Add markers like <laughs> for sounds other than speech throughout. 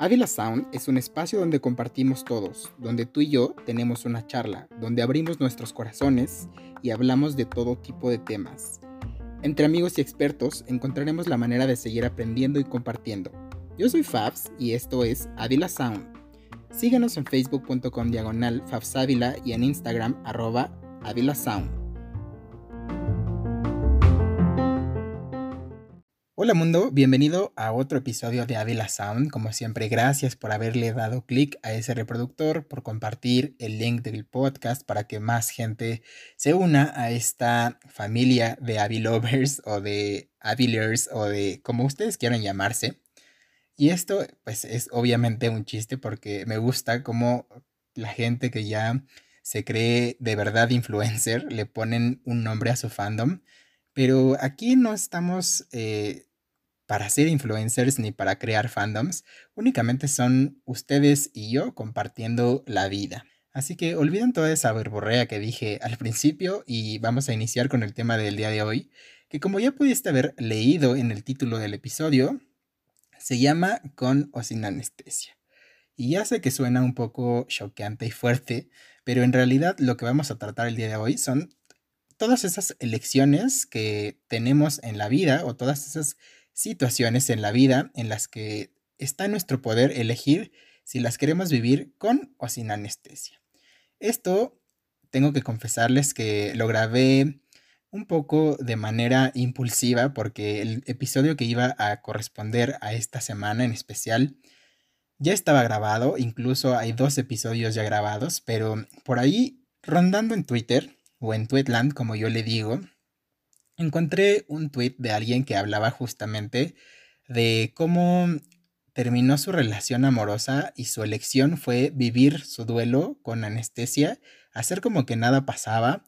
Ávila Sound es un espacio donde compartimos todos, donde tú y yo tenemos una charla, donde abrimos nuestros corazones y hablamos de todo tipo de temas. Entre amigos y expertos encontraremos la manera de seguir aprendiendo y compartiendo. Yo soy Fabs y esto es Ávila Sound. Síguenos en facebook.com diagonal Fabsávila y en Instagram arroba Ávila Sound. Hola mundo, bienvenido a otro episodio de Avila Sound. Como siempre, gracias por haberle dado clic a ese reproductor, por compartir el link del podcast para que más gente se una a esta familia de Avilovers o de Avilers o de como ustedes quieran llamarse. Y esto pues es obviamente un chiste porque me gusta como la gente que ya se cree de verdad influencer le ponen un nombre a su fandom. Pero aquí no estamos eh, para ser influencers ni para crear fandoms, únicamente son ustedes y yo compartiendo la vida. Así que olviden toda esa verborrea que dije al principio y vamos a iniciar con el tema del día de hoy, que como ya pudiste haber leído en el título del episodio, se llama Con o sin anestesia. Y ya sé que suena un poco choqueante y fuerte, pero en realidad lo que vamos a tratar el día de hoy son todas esas elecciones que tenemos en la vida o todas esas situaciones en la vida en las que está en nuestro poder elegir si las queremos vivir con o sin anestesia. Esto tengo que confesarles que lo grabé un poco de manera impulsiva porque el episodio que iba a corresponder a esta semana en especial ya estaba grabado, incluso hay dos episodios ya grabados, pero por ahí rondando en Twitter o en Tweetland como yo le digo, encontré un tweet de alguien que hablaba justamente de cómo terminó su relación amorosa y su elección fue vivir su duelo con anestesia, hacer como que nada pasaba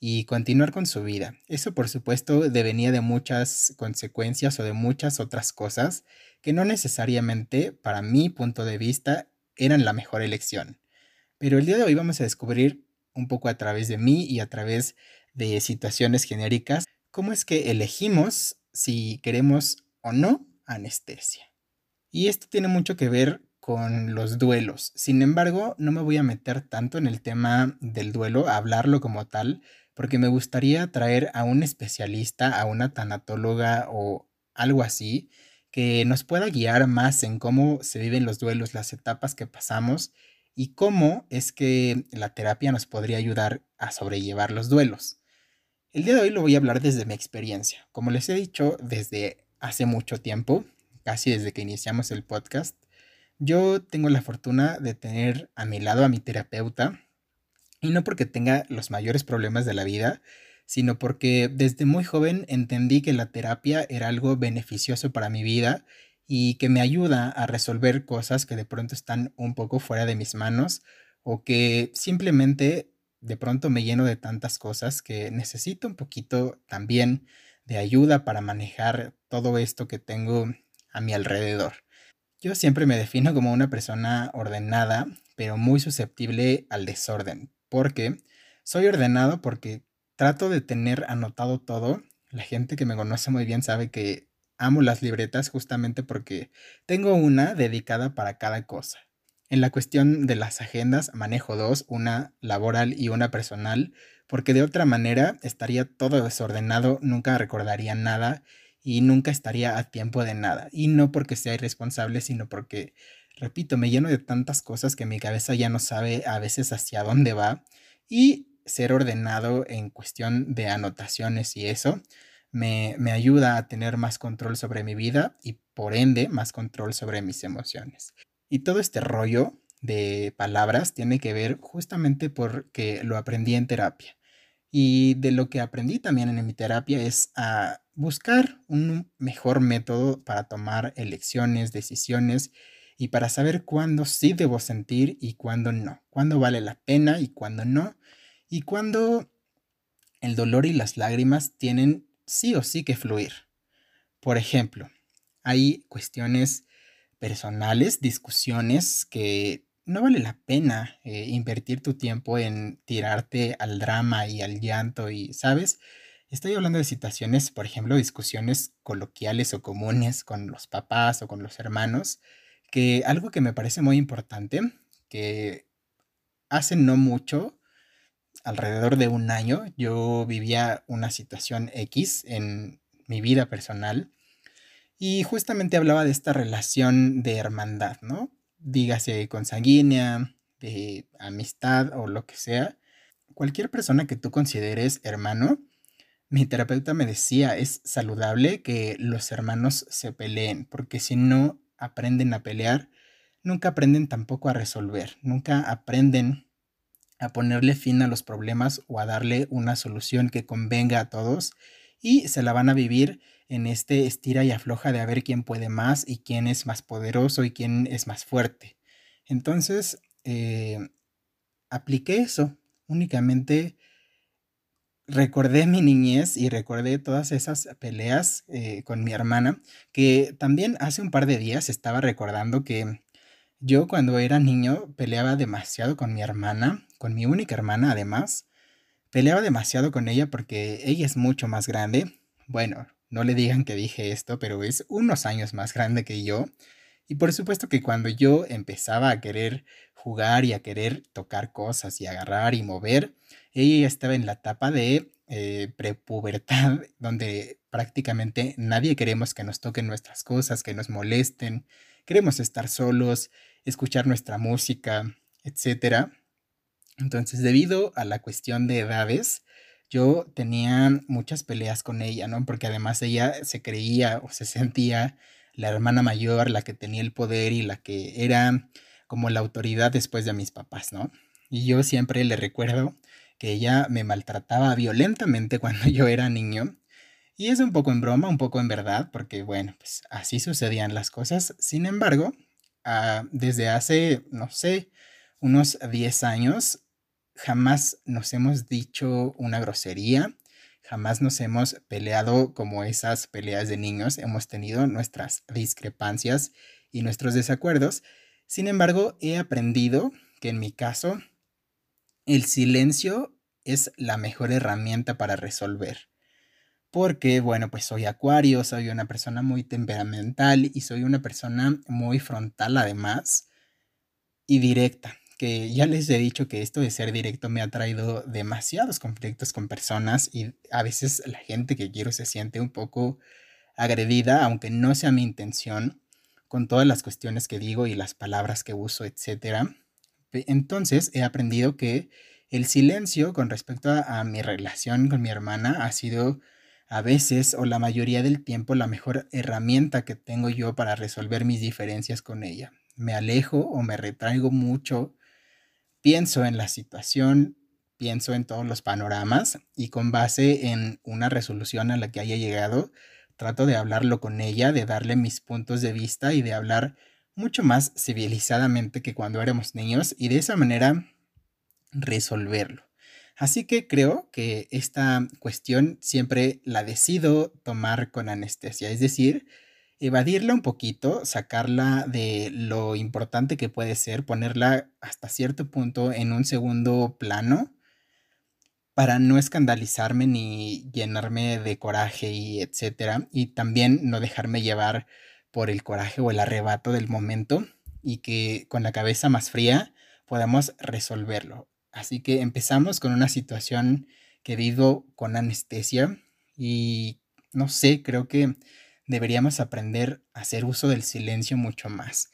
y continuar con su vida. Eso por supuesto devenía de muchas consecuencias o de muchas otras cosas que no necesariamente, para mi punto de vista, eran la mejor elección. Pero el día de hoy vamos a descubrir un poco a través de mí y a través de situaciones genéricas cómo es que elegimos si queremos o no anestesia. Y esto tiene mucho que ver con los duelos. Sin embargo, no me voy a meter tanto en el tema del duelo, a hablarlo como tal, porque me gustaría traer a un especialista, a una tanatóloga o algo así, que nos pueda guiar más en cómo se viven los duelos, las etapas que pasamos y cómo es que la terapia nos podría ayudar a sobrellevar los duelos. El día de hoy lo voy a hablar desde mi experiencia. Como les he dicho desde hace mucho tiempo, casi desde que iniciamos el podcast, yo tengo la fortuna de tener a mi lado a mi terapeuta, y no porque tenga los mayores problemas de la vida, sino porque desde muy joven entendí que la terapia era algo beneficioso para mi vida y que me ayuda a resolver cosas que de pronto están un poco fuera de mis manos o que simplemente de pronto me lleno de tantas cosas que necesito un poquito también de ayuda para manejar todo esto que tengo a mi alrededor. Yo siempre me defino como una persona ordenada, pero muy susceptible al desorden, porque soy ordenado porque trato de tener anotado todo. La gente que me conoce muy bien sabe que amo las libretas justamente porque tengo una dedicada para cada cosa. En la cuestión de las agendas manejo dos, una laboral y una personal, porque de otra manera estaría todo desordenado, nunca recordaría nada y nunca estaría a tiempo de nada. Y no porque sea irresponsable, sino porque, repito, me lleno de tantas cosas que mi cabeza ya no sabe a veces hacia dónde va. Y ser ordenado en cuestión de anotaciones y eso me, me ayuda a tener más control sobre mi vida y por ende más control sobre mis emociones. Y todo este rollo de palabras tiene que ver justamente porque lo aprendí en terapia. Y de lo que aprendí también en mi terapia es a buscar un mejor método para tomar elecciones, decisiones y para saber cuándo sí debo sentir y cuándo no, cuándo vale la pena y cuándo no, y cuándo el dolor y las lágrimas tienen sí o sí que fluir. Por ejemplo, hay cuestiones personales, discusiones que no vale la pena eh, invertir tu tiempo en tirarte al drama y al llanto y, ¿sabes? Estoy hablando de situaciones, por ejemplo, discusiones coloquiales o comunes con los papás o con los hermanos, que algo que me parece muy importante, que hace no mucho, alrededor de un año, yo vivía una situación X en mi vida personal y justamente hablaba de esta relación de hermandad, ¿no? Dígase consanguínea, de amistad o lo que sea. Cualquier persona que tú consideres hermano, mi terapeuta me decía, es saludable que los hermanos se peleen, porque si no aprenden a pelear, nunca aprenden tampoco a resolver, nunca aprenden a ponerle fin a los problemas o a darle una solución que convenga a todos y se la van a vivir en este estira y afloja de a ver quién puede más y quién es más poderoso y quién es más fuerte. Entonces, eh, apliqué eso. Únicamente recordé mi niñez y recordé todas esas peleas eh, con mi hermana, que también hace un par de días estaba recordando que yo cuando era niño peleaba demasiado con mi hermana, con mi única hermana además. Peleaba demasiado con ella porque ella es mucho más grande. Bueno, no le digan que dije esto, pero es unos años más grande que yo. Y por supuesto que cuando yo empezaba a querer jugar y a querer tocar cosas y agarrar y mover, ella ya estaba en la etapa de eh, prepubertad, <laughs> donde prácticamente nadie queremos que nos toquen nuestras cosas, que nos molesten, queremos estar solos, escuchar nuestra música, etc. Entonces, debido a la cuestión de edades, yo tenía muchas peleas con ella, ¿no? Porque además ella se creía o se sentía la hermana mayor, la que tenía el poder y la que era como la autoridad después de mis papás, ¿no? Y yo siempre le recuerdo que ella me maltrataba violentamente <laughs> cuando yo era niño. Y es un poco en broma, un poco en verdad, porque bueno, pues así sucedían las cosas. Sin embargo, Ah, desde hace, no sé, unos 10 años, jamás nos hemos dicho una grosería, jamás nos hemos peleado como esas peleas de niños, hemos tenido nuestras discrepancias y nuestros desacuerdos. Sin embargo, he aprendido que en mi caso, el silencio es la mejor herramienta para resolver porque, bueno, pues soy acuario, soy una persona muy temperamental y soy una persona muy frontal además y directa, que ya les he dicho que esto de ser directo me ha traído demasiados conflictos con personas y a veces la gente que quiero se siente un poco agredida, aunque no sea mi intención, con todas las cuestiones que digo y las palabras que uso, etc. Entonces he aprendido que el silencio con respecto a, a mi relación con mi hermana ha sido a veces o la mayoría del tiempo la mejor herramienta que tengo yo para resolver mis diferencias con ella. Me alejo o me retraigo mucho, pienso en la situación, pienso en todos los panoramas y con base en una resolución a la que haya llegado, trato de hablarlo con ella, de darle mis puntos de vista y de hablar mucho más civilizadamente que cuando éramos niños y de esa manera resolverlo. Así que creo que esta cuestión siempre la decido tomar con anestesia, es decir, evadirla un poquito, sacarla de lo importante que puede ser, ponerla hasta cierto punto en un segundo plano para no escandalizarme ni llenarme de coraje y etcétera, y también no dejarme llevar por el coraje o el arrebato del momento y que con la cabeza más fría podamos resolverlo. Así que empezamos con una situación que vivo con anestesia y no sé, creo que deberíamos aprender a hacer uso del silencio mucho más.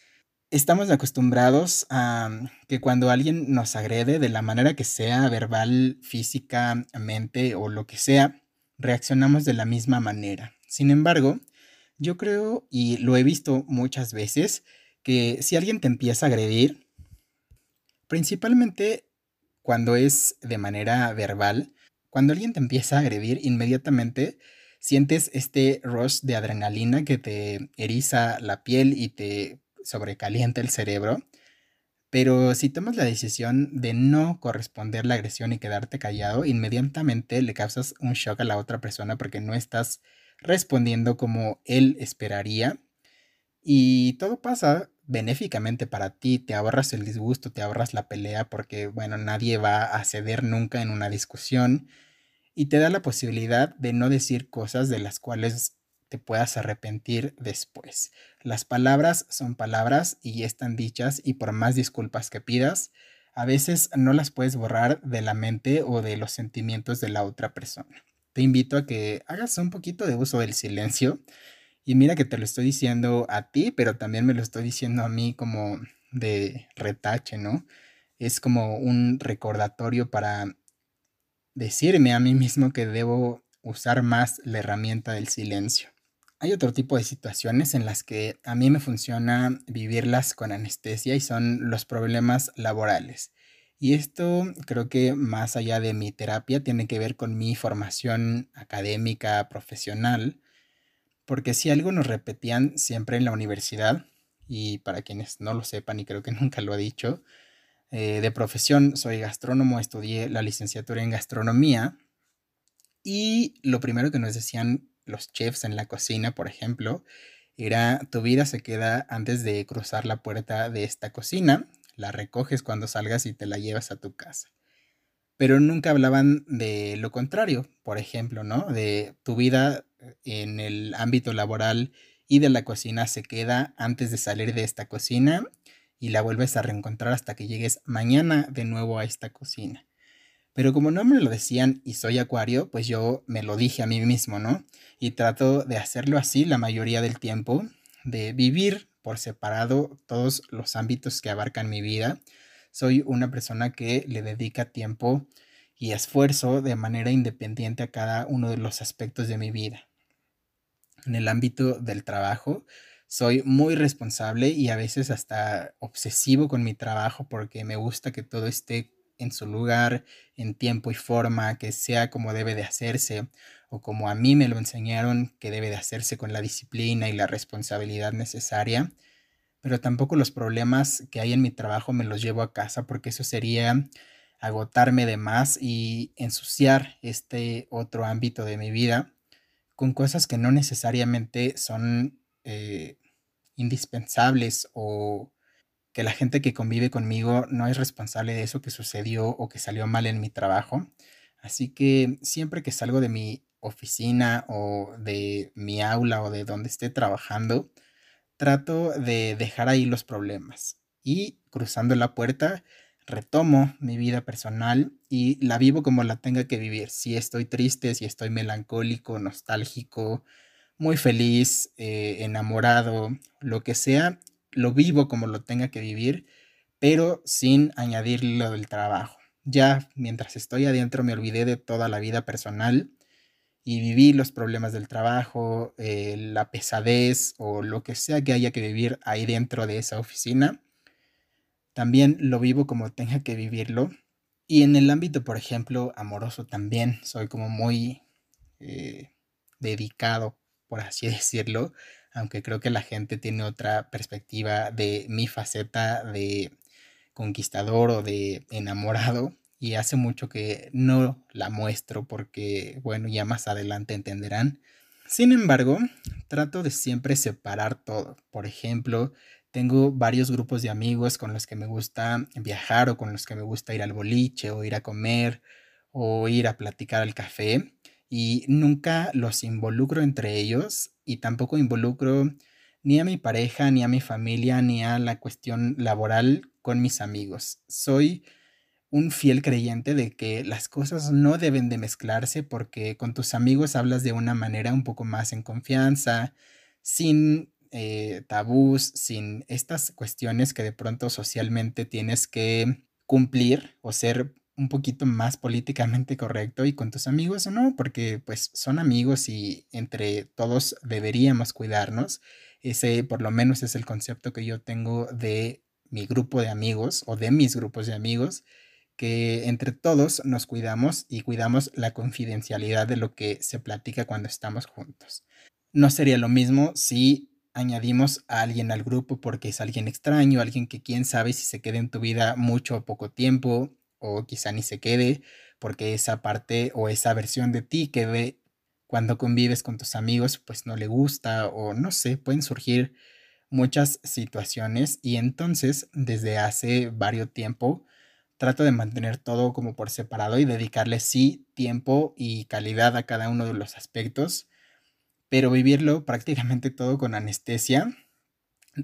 Estamos acostumbrados a que cuando alguien nos agrede de la manera que sea, verbal, físicamente o lo que sea, reaccionamos de la misma manera. Sin embargo, yo creo, y lo he visto muchas veces, que si alguien te empieza a agredir, principalmente cuando es de manera verbal, cuando alguien te empieza a agredir, inmediatamente sientes este rush de adrenalina que te eriza la piel y te sobrecalienta el cerebro. Pero si tomas la decisión de no corresponder la agresión y quedarte callado, inmediatamente le causas un shock a la otra persona porque no estás respondiendo como él esperaría. Y todo pasa benéficamente para ti, te ahorras el disgusto, te ahorras la pelea porque, bueno, nadie va a ceder nunca en una discusión y te da la posibilidad de no decir cosas de las cuales te puedas arrepentir después. Las palabras son palabras y están dichas y por más disculpas que pidas, a veces no las puedes borrar de la mente o de los sentimientos de la otra persona. Te invito a que hagas un poquito de uso del silencio y mira que te lo estoy diciendo a ti, pero también me lo estoy diciendo a mí como de retache, ¿no? Es como un recordatorio para decirme a mí mismo que debo usar más la herramienta del silencio. Hay otro tipo de situaciones en las que a mí me funciona vivirlas con anestesia y son los problemas laborales. Y esto creo que más allá de mi terapia tiene que ver con mi formación académica, profesional, porque si algo nos repetían siempre en la universidad, y para quienes no lo sepan y creo que nunca lo he dicho, eh, de profesión soy gastrónomo, estudié la licenciatura en gastronomía y lo primero que nos decían los chefs en la cocina, por ejemplo, era tu vida se queda antes de cruzar la puerta de esta cocina, la recoges cuando salgas y te la llevas a tu casa. Pero nunca hablaban de lo contrario, por ejemplo, ¿no? De tu vida en el ámbito laboral y de la cocina se queda antes de salir de esta cocina y la vuelves a reencontrar hasta que llegues mañana de nuevo a esta cocina. Pero como no me lo decían y soy acuario, pues yo me lo dije a mí mismo, ¿no? Y trato de hacerlo así la mayoría del tiempo, de vivir por separado todos los ámbitos que abarcan mi vida. Soy una persona que le dedica tiempo y esfuerzo de manera independiente a cada uno de los aspectos de mi vida. En el ámbito del trabajo, soy muy responsable y a veces hasta obsesivo con mi trabajo porque me gusta que todo esté en su lugar, en tiempo y forma, que sea como debe de hacerse o como a mí me lo enseñaron que debe de hacerse con la disciplina y la responsabilidad necesaria. Pero tampoco los problemas que hay en mi trabajo me los llevo a casa porque eso sería agotarme de más y ensuciar este otro ámbito de mi vida con cosas que no necesariamente son eh, indispensables o que la gente que convive conmigo no es responsable de eso que sucedió o que salió mal en mi trabajo. Así que siempre que salgo de mi oficina o de mi aula o de donde esté trabajando, trato de dejar ahí los problemas. Y cruzando la puerta, retomo mi vida personal y la vivo como la tenga que vivir. Si estoy triste, si estoy melancólico, nostálgico, muy feliz, eh, enamorado, lo que sea, lo vivo como lo tenga que vivir, pero sin añadir lo del trabajo. Ya mientras estoy adentro me olvidé de toda la vida personal y viví los problemas del trabajo, eh, la pesadez o lo que sea que haya que vivir ahí dentro de esa oficina. También lo vivo como tenga que vivirlo. Y en el ámbito, por ejemplo, amoroso también soy como muy eh, dedicado, por así <laughs> decirlo, aunque creo que la gente tiene otra perspectiva de mi faceta de conquistador o de enamorado y hace mucho que no la muestro porque, bueno, ya más adelante entenderán. Sin embargo, trato de siempre separar todo. Por ejemplo, tengo varios grupos de amigos con los que me gusta viajar o con los que me gusta ir al boliche o ir a comer o ir a platicar al café y nunca los involucro entre ellos y tampoco involucro ni a mi pareja, ni a mi familia, ni a la cuestión laboral con mis amigos. Soy un fiel creyente de que las cosas no deben de mezclarse porque con tus amigos hablas de una manera un poco más en confianza, sin eh, tabús, sin estas cuestiones que de pronto socialmente tienes que cumplir o ser un poquito más políticamente correcto y con tus amigos o no, porque pues son amigos y entre todos deberíamos cuidarnos. Ese por lo menos es el concepto que yo tengo de mi grupo de amigos o de mis grupos de amigos, que entre todos nos cuidamos y cuidamos la confidencialidad de lo que se platica cuando estamos juntos. No sería lo mismo si añadimos a alguien al grupo porque es alguien extraño, alguien que quién sabe si se quede en tu vida mucho o poco tiempo, o quizá ni se quede, porque esa parte o esa versión de ti que ve cuando convives con tus amigos, pues no le gusta o no sé, pueden surgir muchas situaciones y entonces desde hace varios tiempo trato de mantener todo como por separado y dedicarle sí tiempo y calidad a cada uno de los aspectos, pero vivirlo prácticamente todo con anestesia,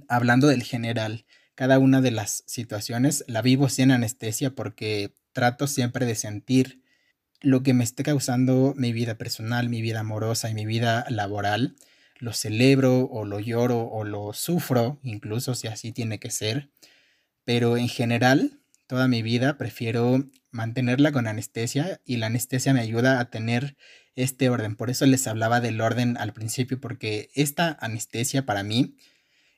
hablando del general. Cada una de las situaciones la vivo sin anestesia porque trato siempre de sentir lo que me esté causando mi vida personal, mi vida amorosa y mi vida laboral. Lo celebro o lo lloro o lo sufro, incluso si así tiene que ser. Pero en general toda mi vida, prefiero mantenerla con anestesia y la anestesia me ayuda a tener este orden. Por eso les hablaba del orden al principio, porque esta anestesia para mí,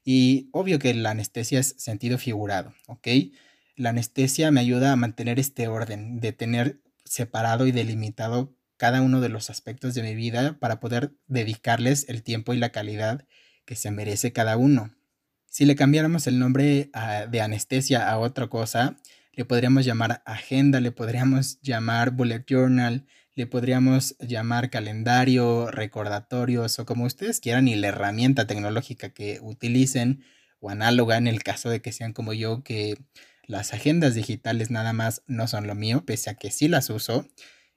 y obvio que la anestesia es sentido figurado, ¿ok? La anestesia me ayuda a mantener este orden, de tener separado y delimitado cada uno de los aspectos de mi vida para poder dedicarles el tiempo y la calidad que se merece cada uno. Si le cambiáramos el nombre de anestesia a otra cosa, le podríamos llamar agenda, le podríamos llamar bullet journal, le podríamos llamar calendario, recordatorios o como ustedes quieran y la herramienta tecnológica que utilicen o análoga en el caso de que sean como yo que las agendas digitales nada más no son lo mío, pese a que sí las uso.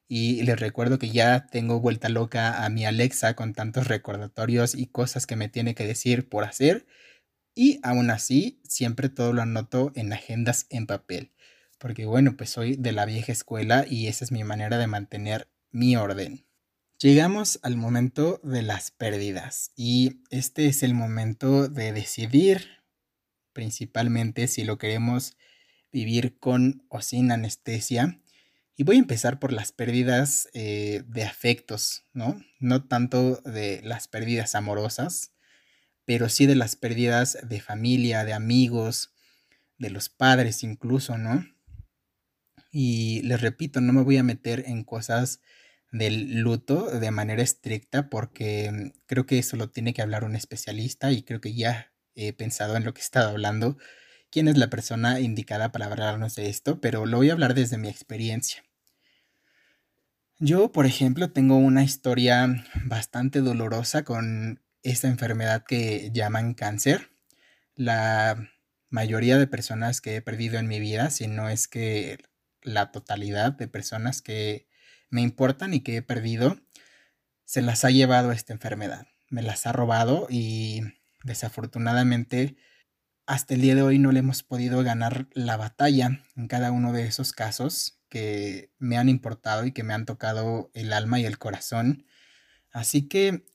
Y les recuerdo que ya tengo vuelta loca a mi Alexa con tantos recordatorios y cosas que me tiene que decir por hacer. Y aún así, siempre todo lo anoto en agendas en papel porque bueno, pues soy de la vieja escuela y esa es mi manera de mantener mi orden. Llegamos al momento de las pérdidas y este es el momento de decidir principalmente si lo queremos vivir con o sin anestesia. Y voy a empezar por las pérdidas eh, de afectos, ¿no? No tanto de las pérdidas amorosas, pero sí de las pérdidas de familia, de amigos, de los padres incluso, ¿no? Y les repito, no me voy a meter en cosas del luto de manera estricta porque mm, creo que eso lo tiene que hablar un especialista y creo que ya he pensado en lo que he estado hablando, quién es la persona indicada para hablarnos de esto, pero lo voy a hablar desde mi experiencia. Yo, por ejemplo, tengo una historia bastante dolorosa con esta enfermedad que llaman cáncer. La mayoría de personas que he perdido en mi vida, si no es que la totalidad de personas que me importan y que he perdido, se las ha llevado esta enfermedad. Me las ha robado y desafortunadamente hasta el día de hoy no le hemos podido ganar la batalla en cada uno de esos casos que me han importado y que me han tocado el alma y el corazón. Así que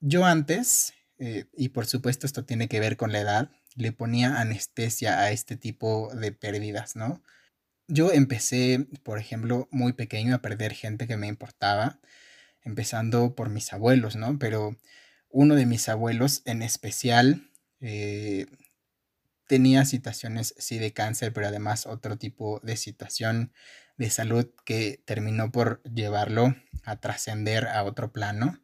yo antes, eh, y por supuesto esto tiene que ver con la edad, le ponía anestesia a este tipo de pérdidas, ¿no? Yo empecé, por ejemplo, muy pequeño a perder gente que me importaba, empezando por mis abuelos, ¿no? Pero uno de mis abuelos en especial eh, tenía situaciones, sí, de cáncer, pero además otro tipo de situación de salud que terminó por llevarlo a trascender a otro plano.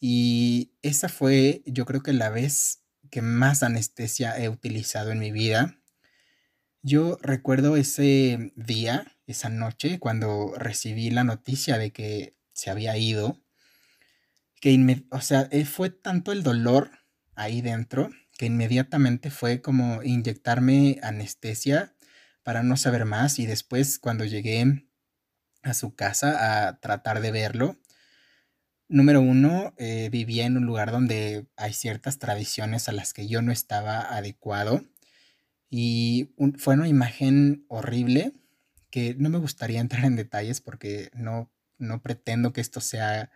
Y esa fue, yo creo que la vez que más anestesia he utilizado en mi vida yo recuerdo ese día, esa noche, cuando recibí la noticia de que se había ido, que o sea, eh, fue tanto el dolor ahí dentro que inmediatamente fue como inyectarme anestesia para no saber más y después cuando llegué a su casa a tratar de verlo, número uno, eh, vivía en un lugar donde hay ciertas tradiciones a las que yo no estaba adecuado y fue una imagen horrible que no me gustaría entrar en detalles porque no, no pretendo que esto sea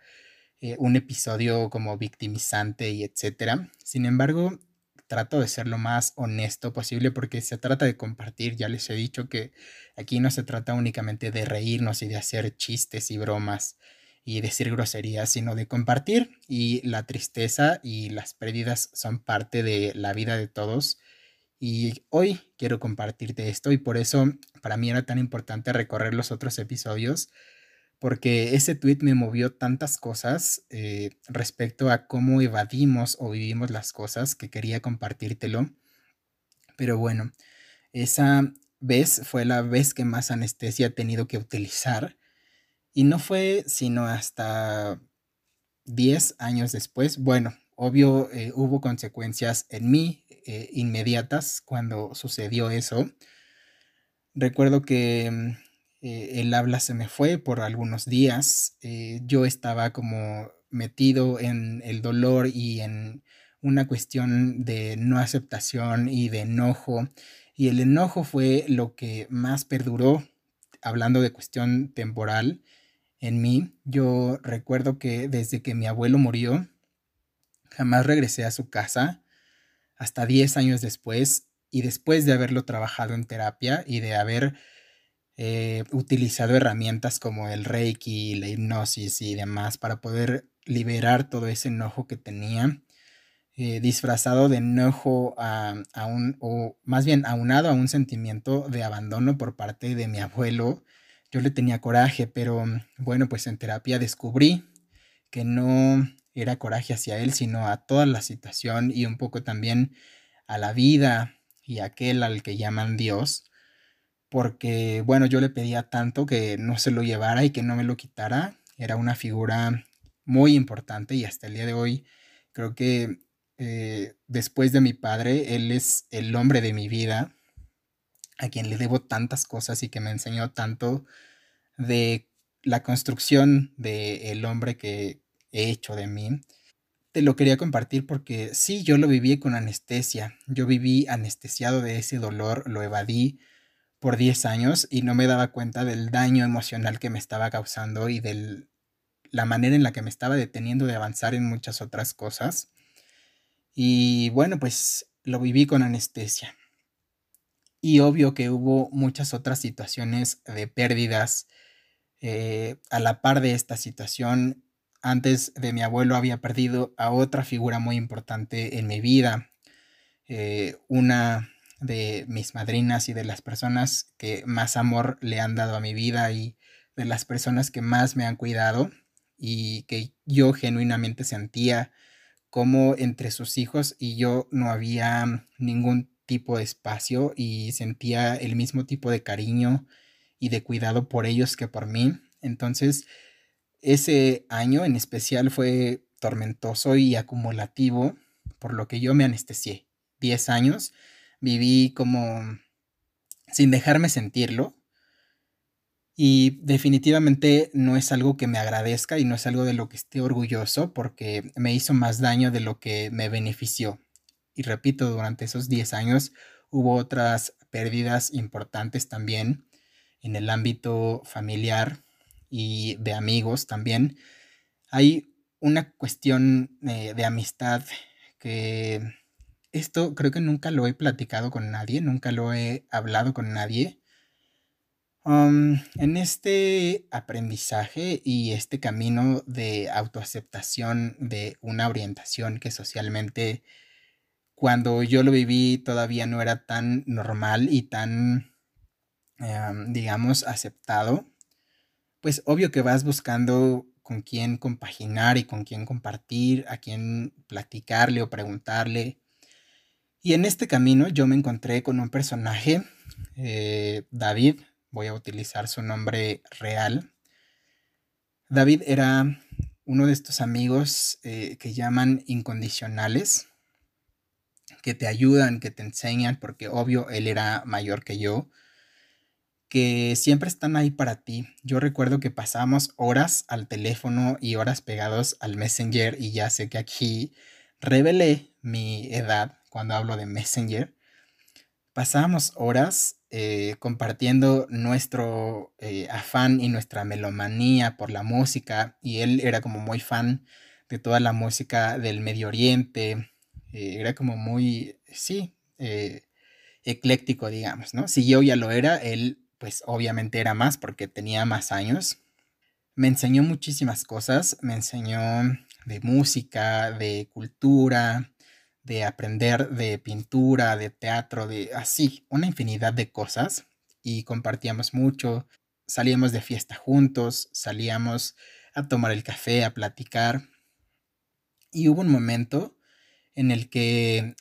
eh, un episodio como victimizante y etcétera. Sin embargo, trato de ser lo más honesto posible porque se trata de compartir. Ya les he dicho que aquí no se trata únicamente de reírnos y de hacer chistes y bromas y decir groserías, sino de compartir. Y la tristeza y las pérdidas son parte de la vida de todos y hoy quiero compartirte esto y por eso para mí era tan importante recorrer los otros episodios porque ese tweet me movió tantas cosas eh, respecto a cómo evadimos o vivimos las cosas que quería compartírtelo. Pero bueno, esa vez fue la vez que más anestesia he tenido que utilizar y no fue sino hasta 10 años después. Bueno, obvio eh, hubo consecuencias en mí, eh, inmediatas cuando sucedió eso. Recuerdo que mm, eh, el habla se me fue por algunos días. eh, yo estaba como metido en el dolor y en una cuestión de no aceptación y de enojo. Y el enojo fue lo que más perduró, hablando de cuestión temporal, en mí. Yo recuerdo que desde que mi abuelo murió, jamás regresé a su casa hasta 10 años después y después de haberlo trabajado en terapia y de haber eh, utilizado herramientas como el reiki, la hipnosis y demás para poder liberar todo ese enojo que tenía, eh, disfrazado de enojo a, a un, o más bien aunado a un sentimiento de abandono por parte de mi abuelo. Yo le tenía coraje, pero bueno, pues en terapia descubrí que no era coraje hacia él, sino a toda la situación y un poco también a la vida y a aquel al que llaman Dios, porque bueno, yo le pedía tanto que no se lo llevara y que no me lo quitara. Era una figura muy importante y hasta el día de hoy creo que eh, después de mi padre, él es el hombre de mi vida, a quien le debo tantas cosas y que me enseñó tanto de la construcción del hombre que he hecho de mí. Te lo quería compartir porque sí, yo lo viví con anestesia. Yo viví anestesiado de ese dolor, lo evadí por 10 años y no me daba cuenta del daño emocional que me estaba causando y de la manera en la que me estaba deteniendo de avanzar en muchas otras cosas. Y bueno, pues lo viví con anestesia. Y obvio que hubo muchas otras situaciones de pérdidas eh, a la par de esta situación. Antes de mi abuelo había perdido a otra figura muy importante en mi vida. Eh, una de mis madrinas y de las personas que más amor le han dado a mi vida y de las personas que más me han cuidado y que yo genuinamente sentía como entre sus hijos y yo no había ningún tipo de espacio y sentía el mismo tipo de cariño y de cuidado por ellos que por mí. Entonces, ese año en especial fue tormentoso y acumulativo, por lo que yo me anestesié. Diez años viví como sin dejarme sentirlo. Y definitivamente no es algo que me agradezca y no es algo de lo que esté orgulloso porque me hizo más daño de lo que me benefició. Y repito, durante esos 10 años hubo otras pérdidas importantes también en el ámbito familiar y de amigos también. Hay una cuestión eh, de amistad que esto creo que nunca lo he platicado con nadie, nunca lo he hablado con nadie. Um, en este aprendizaje y este camino de autoaceptación de una orientación que socialmente cuando yo lo viví todavía no era tan normal y tan, em, digamos, aceptado, pues obvio que vas buscando con quién compaginar y con quién compartir, a quién platicarle o preguntarle. Y en este camino yo me encontré con un personaje, eh, David, voy a utilizar su nombre real. David era uno de estos amigos eh, que llaman incondicionales, que te ayudan, que te enseñan, porque obvio él era mayor que yo, que siempre están ahí para ti. Yo recuerdo que pasamos horas al teléfono y horas pegados al Messenger y ya sé que aquí revelé mi edad cuando hablo de Messenger. Pasábamos horas eh, compartiendo nuestro eh, afán y nuestra melomanía por la música y él era como muy fan de toda la música del Medio Oriente, eh, era como muy, sí, ecléctico, digamos, ¿no? Si yo ya lo era, él pues obviamente era más porque tenía más años. Me enseñó muchísimas cosas, me enseñó de música, de cultura, de aprender de pintura, de teatro, de así, una infinidad de cosas y compartíamos mucho, salíamos de fiesta juntos, salíamos a tomar el café, a platicar y hubo un momento en el que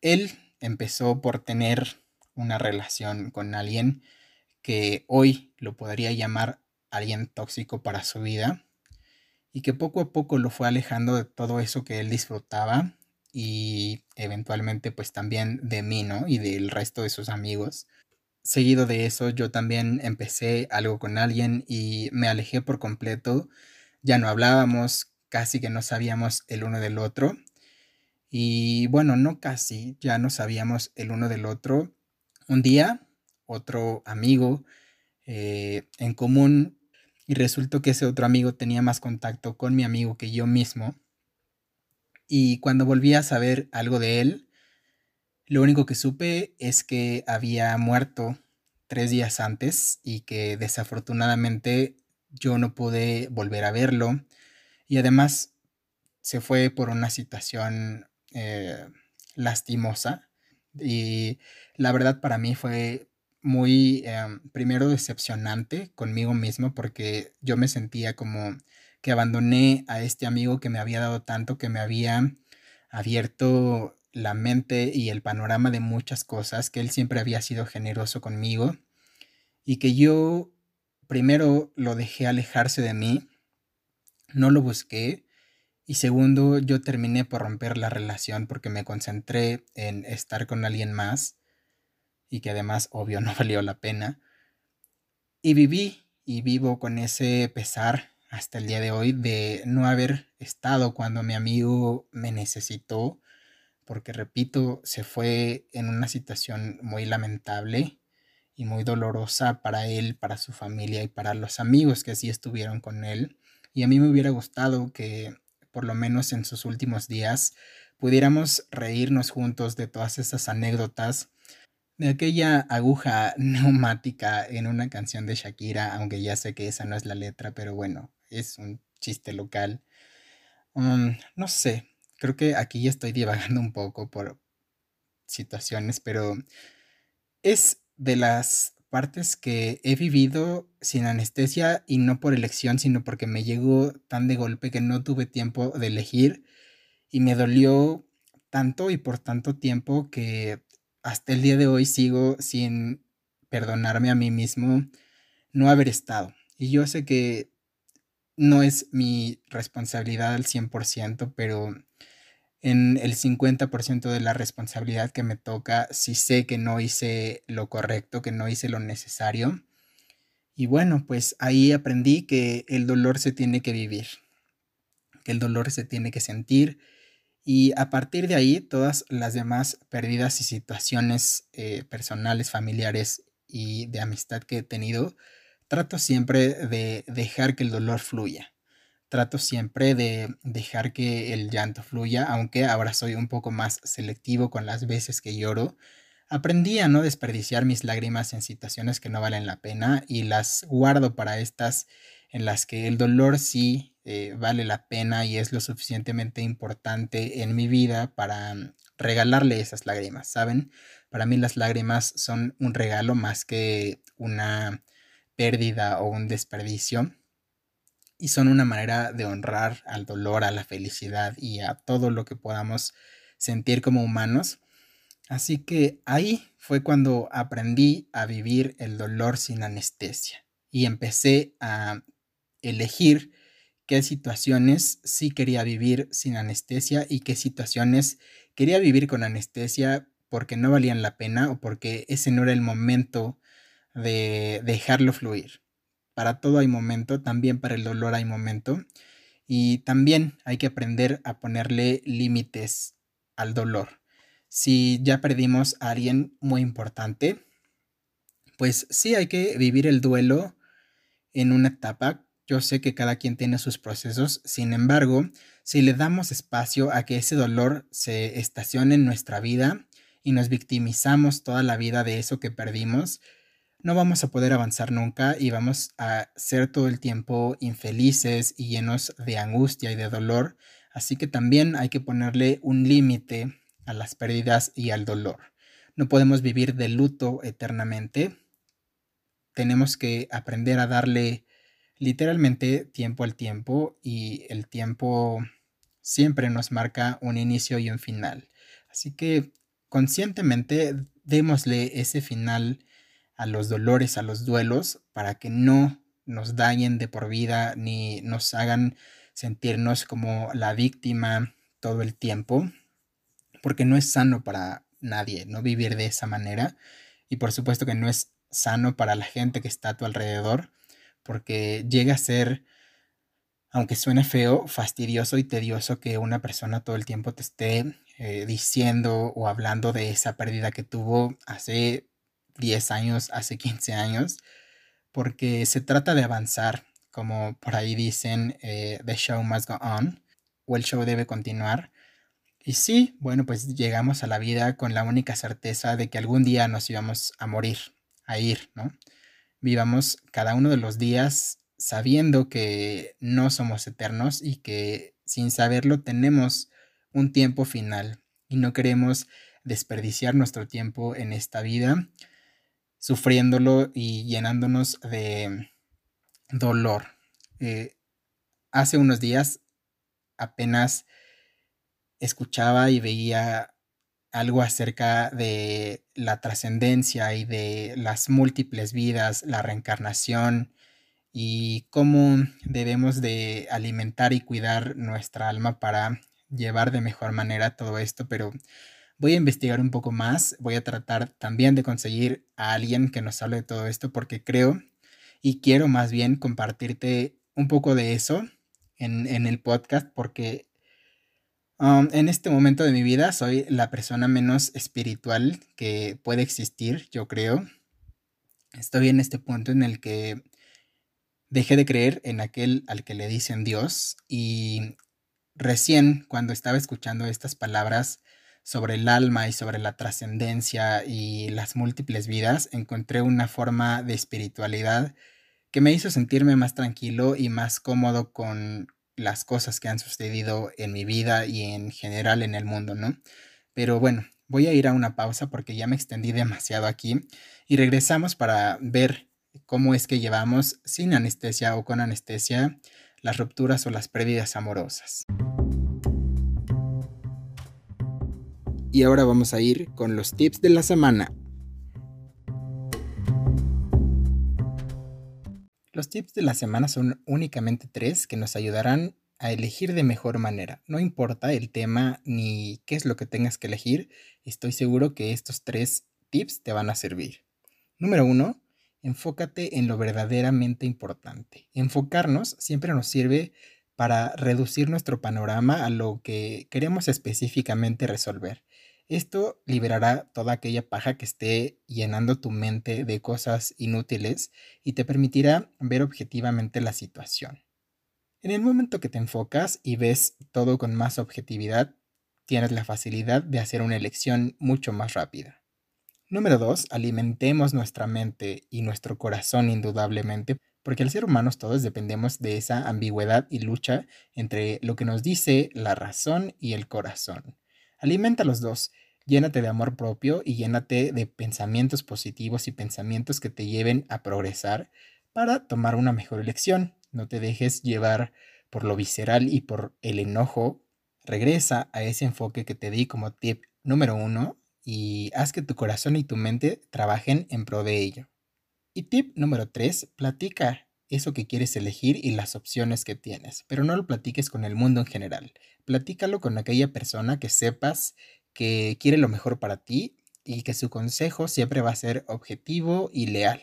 él empezó por tener una relación con alguien que hoy lo podría llamar alguien tóxico para su vida y que poco a poco lo fue alejando de todo eso que él disfrutaba y eventualmente pues también de mí, ¿no? Y del resto de sus amigos. seguido de eso yo también empecé algo con alguien y me alejé por completo. Ya no hablábamos, casi que no sabíamos el uno del otro. Y bueno, no casi, ya no sabíamos el uno del otro. Un día, otro amigo eh, en común y resultó que ese otro amigo tenía más contacto con mi amigo que yo mismo. Y cuando volví a saber algo de él, lo único que supe es que había muerto tres días antes y que desafortunadamente yo no pude volver a verlo. Y además se fue por una situación eh, lastimosa. Y la verdad para mí fue muy, em, primero, decepcionante conmigo mismo porque yo me sentía como que abandoné a este amigo que me había dado tanto, que me había abierto la mente y el panorama de muchas cosas, que él siempre había sido generoso conmigo y que yo primero lo dejé alejarse de mí, no lo busqué y segundo yo terminé por romper la relación porque me concentré en estar con alguien más y que además obvio <laughs> no valió la pena. Y viví y vivo con ese pesar hasta el día de hoy de no haber estado cuando mi amigo me necesitó, porque repito, se fue en una situación muy lamentable y muy dolorosa para él, para su familia y para los amigos que sí estuvieron con él. Y a mí me hubiera gustado que, por lo menos en sus últimos días, pudiéramos reírnos juntos de todas esas anécdotas de aquella aguja <laughs> neumática en una canción de Shakira, aunque ya sé que esa no es la letra, pero bueno, es un chiste local. Um, no sé, creo que aquí ya estoy divagando un poco por situaciones, pero es de las partes que he vivido sin anestesia y no por elección, sino porque me llegó tan de golpe que no tuve tiempo de elegir y me dolió tanto y por tanto tiempo que hasta el día de hoy sigo sin perdonarme a mí mismo no haber estado. Y yo sé que no es mi responsabilidad al 100%, pero en el 50% de la responsabilidad que me toca, sí sé que no hice lo correcto, que no hice lo necesario. Y bueno, pues ahí aprendí que el dolor se tiene que vivir, que el dolor se tiene que sentir y a partir de ahí, todas las demás pérdidas y situaciones eh, personales, familiares y de amistad que he tenido, trato siempre de dejar que el dolor fluya. Trato siempre de dejar que el llanto fluya, aunque ahora soy un poco más selectivo con las veces que lloro. Aprendí a no desperdiciar mis lágrimas en situaciones que no valen la pena y las guardo para estas en las que el dolor sí eh, vale la pena y es lo suficientemente importante en mi vida para mm, regalarle esas lágrimas, ¿saben? Para mí las lágrimas son un regalo más que una pérdida o un desperdicio y son una manera de honrar al dolor, a la felicidad y a todo lo que podamos sentir como humanos. Así que ahí fue cuando aprendí a vivir el dolor sin anestesia y empecé a elegir qué situaciones sí quería vivir sin anestesia y qué situaciones quería vivir con anestesia porque no valían la pena o porque ese no era el momento de dejarlo fluir. Para todo hay momento, también para el dolor hay momento. Y también hay que aprender a ponerle límites al dolor. Si ya perdimos a alguien muy importante, pues sí hay que vivir el duelo en una etapa yo sé que cada quien tiene sus procesos, sin embargo, si le damos espacio a que ese dolor se estacione en nuestra vida y nos victimizamos toda la vida de eso que perdimos, no vamos a poder avanzar nunca y vamos a ser todo el tiempo infelices y llenos de angustia y de dolor. Así que también hay que ponerle un límite a las pérdidas y al dolor. No podemos vivir de luto eternamente. Tenemos que aprender a darle literalmente tiempo al tiempo y el tiempo siempre nos marca un inicio y un final. Así que conscientemente démosle ese final a los dolores, a los duelos, para que no nos dañen de por vida ni nos hagan sentirnos como la víctima todo el tiempo, porque no es sano para nadie no vivir de esa manera y por supuesto que no es sano para la gente que está a tu alrededor, porque llega a ser, aunque suene feo, fastidioso y tedioso que una persona todo el tiempo te esté eh, diciendo o hablando de esa pérdida que tuvo hace 10 años, hace 15 años, porque se trata de avanzar, como por ahí dicen, eh, the show must go on, o el show debe continuar. Y sí, bueno, pues llegamos a la vida con la única certeza de que algún día nos íbamos a morir, a ir, ¿no? Vivamos cada uno de los días sabiendo que no somos eternos y que sin saberlo tenemos un tiempo final y no queremos desperdiciar nuestro tiempo en esta vida sufriéndolo y llenándonos de dolor. Eh, hace unos días apenas escuchaba y veía algo acerca de la trascendencia y de las múltiples vidas, la reencarnación y cómo debemos de alimentar y cuidar nuestra alma para llevar de mejor manera todo esto, pero voy a investigar un poco más, voy a tratar también de conseguir a alguien que nos hable de todo esto porque creo y quiero más bien compartirte un poco de eso en, en el podcast porque Um, en este momento de mi vida soy la persona menos espiritual que puede existir, yo creo. Estoy en este punto en el que dejé de creer en aquel al que le dicen Dios y recién cuando estaba escuchando estas palabras sobre el alma y sobre la trascendencia y las múltiples vidas, encontré una forma de espiritualidad que me hizo sentirme más tranquilo y más cómodo con, las cosas que han sucedido en mi vida y en general en el mundo, ¿no? Pero bueno, voy a ir a una pausa porque ya me extendí demasiado aquí y regresamos para ver cómo es que llevamos sin anestesia o con anestesia las rupturas o las pérdidas amorosas. Y ahora vamos a ir con los tips de la semana. Los tips de la semana son únicamente tres que nos ayudarán a elegir de mejor manera. No importa el tema ni qué es lo que tengas que elegir, estoy seguro que estos tres tips te van a servir. Número uno, enfócate en lo verdaderamente importante. Enfocarnos siempre nos sirve para reducir nuestro panorama a lo que queremos específicamente resolver. Esto liberará toda aquella paja que esté llenando tu mente de cosas inútiles y te permitirá ver objetivamente la situación. En el momento que te enfocas y ves todo con más objetividad, tienes la facilidad de hacer una elección mucho más rápida. Número 2. Alimentemos nuestra mente y nuestro corazón indudablemente, porque al ser humanos todos dependemos de esa ambigüedad y lucha entre lo que nos dice la razón y el corazón. Alimenta los dos. Llénate de amor propio y llénate de pensamientos positivos y pensamientos que te lleven a progresar para tomar una mejor elección. No te dejes llevar por lo visceral y por el enojo. Regresa a ese enfoque que te di como tip número uno y haz que tu corazón y tu mente trabajen en pro de ello. Y tip número tres, platica eso que quieres elegir y las opciones que tienes, pero no lo platiques con el mundo en general. Platícalo con aquella persona que sepas que quiere lo mejor para ti y que su consejo siempre va a ser objetivo y leal,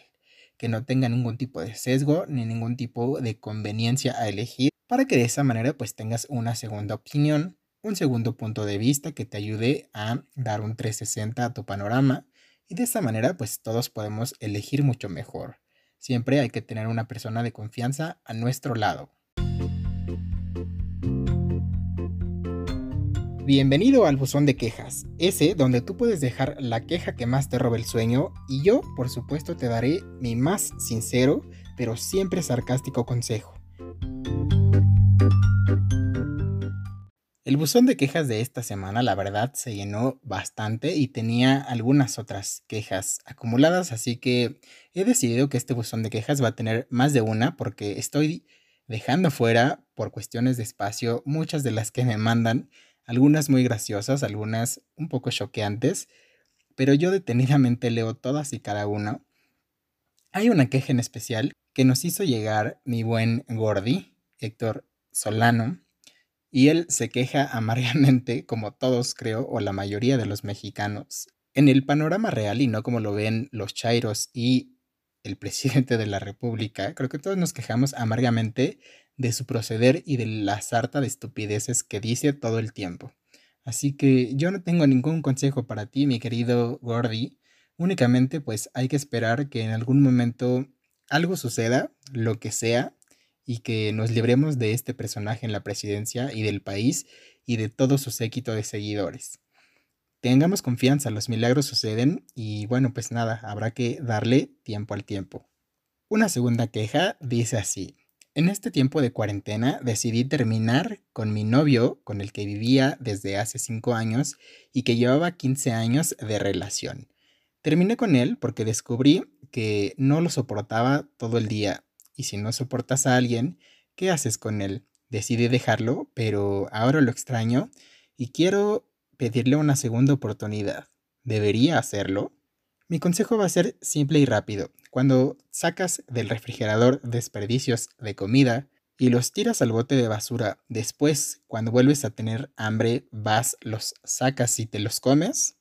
que no tenga ningún tipo de sesgo ni ningún tipo de conveniencia a elegir, para que de esa manera pues tengas una segunda opinión, un segundo punto de vista que te ayude a dar un 360 a tu panorama y de esa manera pues todos podemos elegir mucho mejor. Siempre hay que tener una persona de confianza a nuestro lado. Bienvenido al buzón de quejas, ese donde tú puedes dejar la queja que más te robe el sueño y yo, por supuesto, te daré mi más sincero, pero siempre sarcástico consejo. El buzón de quejas de esta semana, la verdad, se llenó bastante y tenía algunas otras quejas acumuladas, así que he decidido que este buzón de quejas va a tener más de una porque estoy dejando fuera, por cuestiones de espacio, muchas de las que me mandan, algunas muy graciosas, algunas un poco choqueantes, pero yo detenidamente leo todas y cada una. Hay una queja en especial que nos hizo llegar mi buen Gordy, Héctor Solano, y él se queja amargamente, como todos creo, o la mayoría de los mexicanos, en el panorama real y no como lo ven los chairos y el presidente de la República, creo que todos nos quejamos amargamente de su proceder y de la sarta de estupideces que dice todo el tiempo. Así que yo no tengo ningún consejo para ti, mi querido Gordy. Únicamente pues hay que esperar que en algún momento algo suceda, lo que sea, y que nos libremos de este personaje en la presidencia y del país y de todo su séquito de seguidores. Tengamos confianza, los milagros suceden y bueno, pues nada, habrá que darle tiempo al tiempo. Una segunda queja dice así, en este tiempo de cuarentena decidí terminar con mi novio con el que vivía desde hace 5 años y que llevaba 15 años de relación. Terminé con él porque descubrí que no lo soportaba todo el día y si no soportas a alguien, ¿qué haces con él? Decidí dejarlo, pero ahora lo extraño y quiero pedirle una segunda oportunidad. ¿Debería hacerlo? Mi consejo va a ser simple y rápido. Cuando sacas del refrigerador desperdicios de comida y los tiras al bote de basura, después, cuando vuelves a tener hambre, vas, los sacas y te los comes.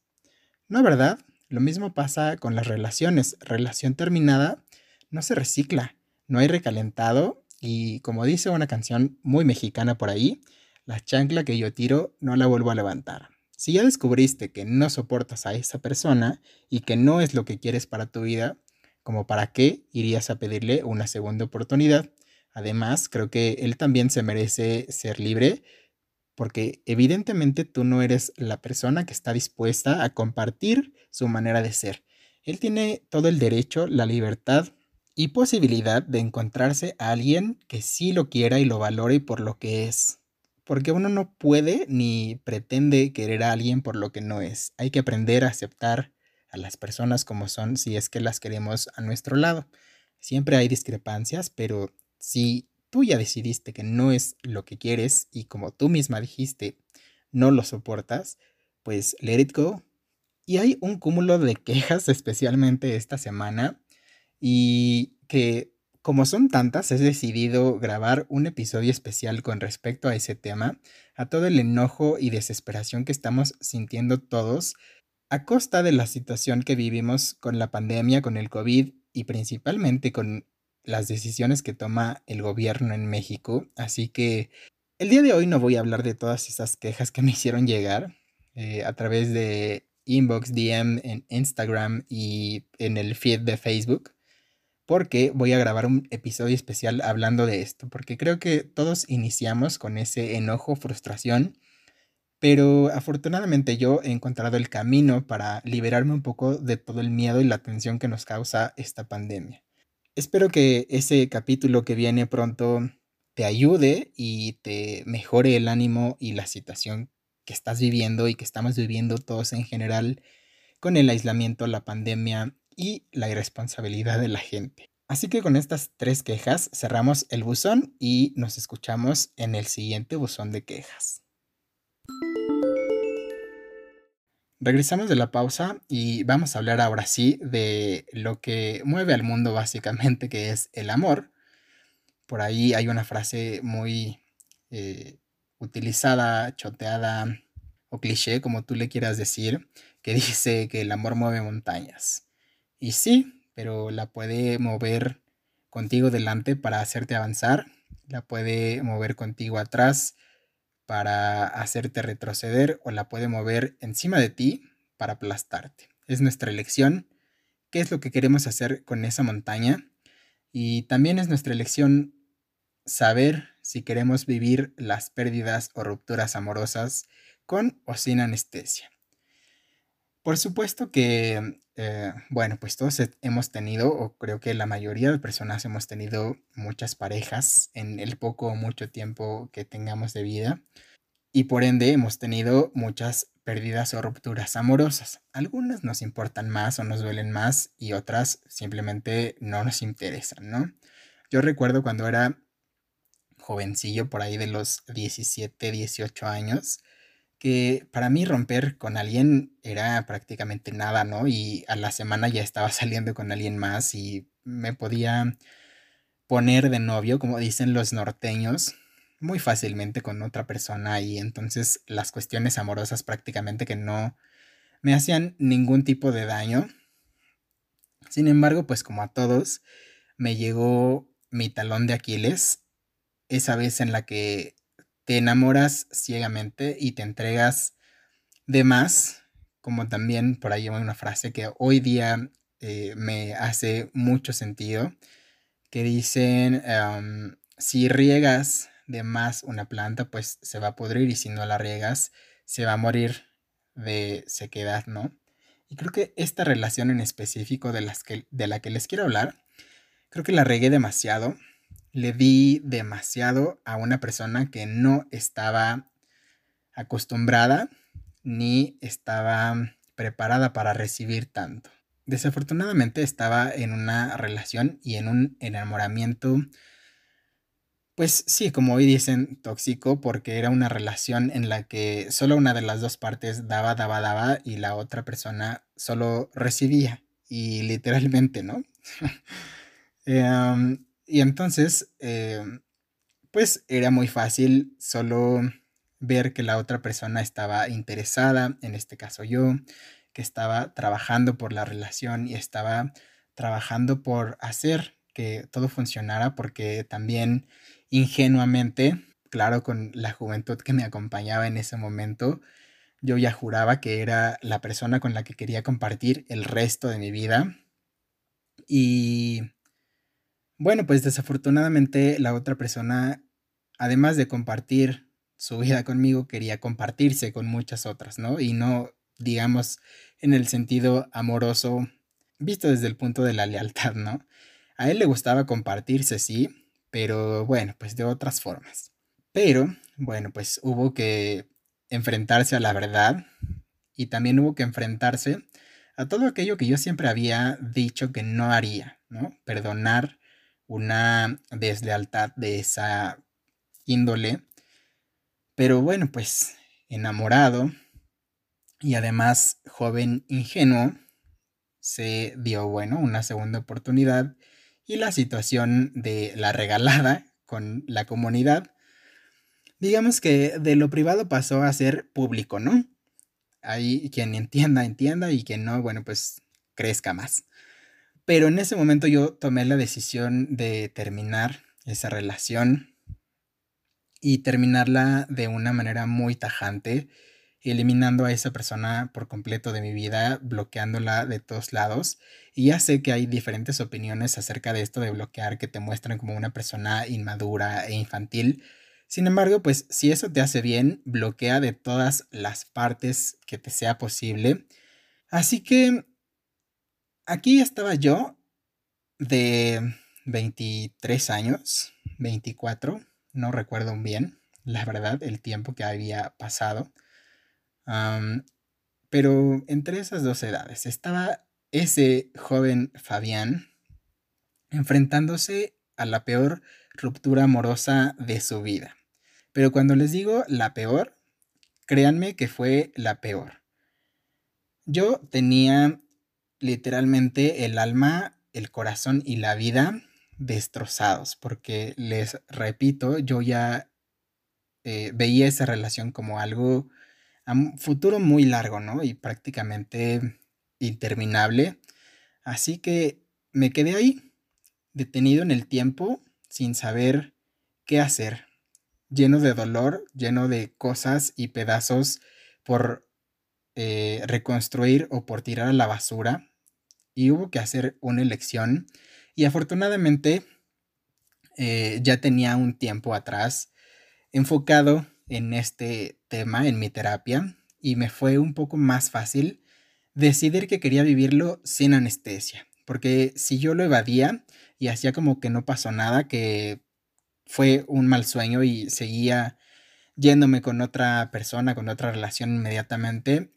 No, ¿verdad? Lo mismo pasa con las relaciones. Relación terminada no se recicla, no hay recalentado y como dice una canción muy mexicana por ahí, la chancla que yo tiro no la vuelvo a levantar. Si ya descubriste que no soportas a esa persona y que no es lo que quieres para tu vida, como para qué irías a pedirle una segunda oportunidad. Además, creo que él también se merece ser libre porque evidentemente tú no eres la persona que está dispuesta a compartir su manera de ser. Él tiene todo el derecho, la libertad y posibilidad de encontrarse a alguien que sí lo quiera y lo valore por lo que es porque uno no puede ni pretende querer a alguien por lo que no es. Hay que aprender a aceptar a las personas como son si es que las queremos a nuestro lado. Siempre hay discrepancias, pero si tú ya decidiste que no es lo que quieres y como tú misma dijiste, no lo soportas, pues let it go. Y hay un cúmulo de quejas, especialmente esta semana, y que como son tantas, he decidido grabar un episodio especial con respecto a ese tema, a todo el enojo y desesperación que estamos sintiendo todos a costa de la situación que vivimos con la pandemia, con el COVID y principalmente con las decisiones que toma el gobierno en México. Así que el día de hoy no voy a hablar de todas esas quejas que me hicieron llegar eh, a través de inbox, DM en Instagram y en el feed de Facebook porque voy a grabar un episodio especial hablando de esto, porque creo que todos iniciamos con ese enojo, frustración, pero afortunadamente yo he encontrado el camino para liberarme un poco de todo el miedo y la tensión que nos causa esta pandemia. Espero que ese capítulo que viene pronto te ayude y te mejore el ánimo y la situación que estás viviendo y que estamos viviendo todos en general con el aislamiento, la pandemia y la irresponsabilidad de la gente. Así que con estas tres quejas cerramos el buzón y nos escuchamos en el siguiente buzón de quejas. Regresamos de la pausa y vamos a hablar ahora sí de lo que mueve al mundo básicamente, que es el amor. Por ahí hay una frase muy eh, utilizada, choteada o cliché, como tú le quieras decir, que dice que el amor mueve montañas. Y sí, pero la puede mover contigo delante para hacerte avanzar, la puede mover contigo atrás para hacerte retroceder o la puede mover encima de ti para aplastarte. Es nuestra elección qué es lo que queremos hacer con esa montaña y también es nuestra elección saber si queremos vivir las pérdidas o rupturas amorosas con o sin anestesia. Por supuesto que, eh, bueno, pues todos hemos tenido, o creo que la mayoría de personas hemos tenido muchas parejas en el poco o mucho tiempo que tengamos de vida. Y por ende hemos tenido muchas pérdidas o rupturas amorosas. Algunas nos importan más o nos duelen más y otras simplemente no nos interesan, ¿no? Yo recuerdo cuando era jovencillo, por ahí de los 17, 18 años, que para mí romper con alguien era prácticamente nada, ¿no? Y a la semana ya estaba <laughs> saliendo con alguien más y me podía poner de novio, como dicen los norteños, muy fácilmente con otra persona y entonces las cuestiones amorosas prácticamente que no me hacían ningún tipo de daño, Sin embargo, pues como a todos, me llegó mi talón de Aquiles, esa vez en la que te enamoras ciegamente y te entregas de más, como también por ahí hay una frase que hoy día eh, me hace mucho sentido, que dicen, si riegas de más una planta, pues se va a podrir y si no la riegas, se va a morir de sequedad, ¿no? Y creo que esta relación en específico de, las que, de la que les quiero hablar, creo que la regué demasiado. Le di demasiado a una persona que no estaba acostumbrada ni estaba preparada para recibir tanto. Desafortunadamente estaba en una relación y en un enamoramiento pues sí, como hoy dicen, tóxico, porque era una relación en la que solo una de las dos partes daba, daba, daba y la otra persona solo recibía. Y literalmente, ¿no? <laughs> Em, y entonces, em, pues era muy fácil solo ver que la otra persona estaba interesada, en este caso yo, que estaba trabajando por la relación y estaba trabajando por hacer que todo funcionara, porque también ingenuamente, claro, con la juventud que me acompañaba en ese momento, yo ya juraba que era la persona con la que quería compartir el resto de mi vida. Y bueno, pues desafortunadamente la otra persona, además de compartir su vida conmigo, quería compartirse con muchas otras, ¿no? Y no, digamos, en el sentido amoroso, visto desde el punto de la lealtad, ¿no? A él le gustaba compartirse, sí, pero bueno, pues de otras formas. Pero bueno, pues hubo que enfrentarse a la verdad y también hubo que enfrentarse a todo aquello que yo siempre había dicho que no haría, ¿no? Perdonar una deslealtad de esa índole. Pero bueno, pues enamorado y además joven ingenuo, se dio, bueno, una segunda oportunidad y la situación de la regalada con la comunidad, digamos que de lo privado pasó a ser público, ¿no? Ahí quien entienda, entienda y quien no, bueno, pues crezca más. Pero en ese momento yo tomé la decisión de terminar esa relación y terminarla de una manera muy tajante eliminando a esa persona por completo de mi vida, bloqueándola de todos lados. Y ya sé que hay diferentes opiniones acerca de esto de bloquear que te muestran como una persona inmadura e infantil. Sin embargo, pues si eso te hace bien, bloquea de todas las partes que te sea posible. Así que aquí estaba yo de 23 años, 24, no recuerdo bien, la verdad, el tiempo que había pasado pero entre esas dos edades estaba ese joven Fabián enfrentándose a la peor ruptura amorosa de su vida. Pero cuando les digo la peor, créanme que fue la peor. Yo tenía literalmente el alma, el corazón y la vida destrozados, porque les repito, yo ya eh, veía esa relación como algo un futuro muy largo, ¿no? Y prácticamente interminable. Así que me quedé ahí, detenido en el tiempo, sin saber qué hacer, lleno de dolor, lleno de cosas y pedazos por eh, reconstruir o por tirar a la basura. Y hubo que hacer una elección. Y afortunadamente eh, ya tenía un tiempo atrás enfocado en este tema, en mi terapia, y me fue un poco más fácil decidir que quería vivirlo sin anestesia, porque si yo lo evadía y hacía como que no pasó nada, que fue un mal sueño y seguía yéndome con otra persona, con otra relación inmediatamente,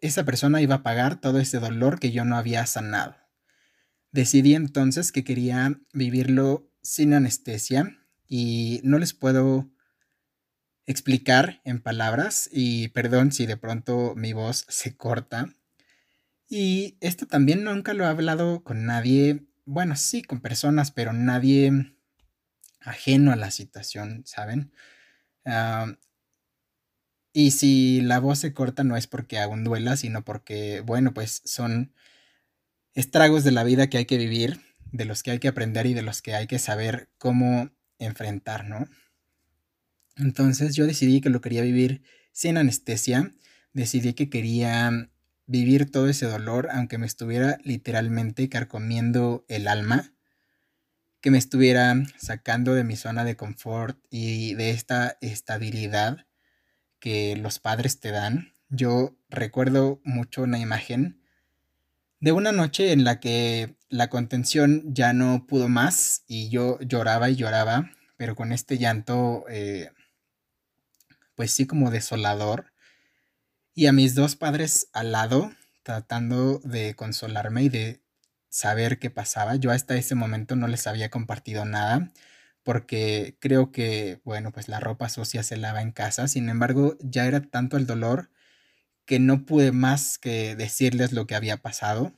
esa persona iba a pagar todo ese dolor que yo no había sanado. Decidí entonces que quería vivirlo sin anestesia y no les puedo explicar en palabras y perdón si de pronto mi voz se corta. Y esto también nunca lo he hablado con nadie, bueno, sí, con personas, pero nadie ajeno a la situación, ¿saben? Y si la voz se corta no es porque aún duela, sino porque, bueno, pues son estragos de la vida que hay que vivir, de los que hay que aprender y de los que hay que saber cómo enfrentar, ¿no? Entonces yo decidí que lo quería vivir sin anestesia, decidí que quería vivir todo ese dolor, aunque me estuviera literalmente carcomiendo el alma, que me estuviera sacando de mi zona de confort y de esta estabilidad que los padres te dan. Yo recuerdo mucho una imagen de una noche en la que la contención ya no pudo más y yo lloraba y lloraba, pero con este llanto, eh, pues sí como desolador. Y a mis dos padres al lado, tratando de consolarme y de saber qué pasaba. Yo hasta ese momento no les había compartido nada porque creo que, bueno, pues la ropa sucia se lava en casa. Sin embargo, ya era tanto el dolor que no pude más que decirles lo que había pasado.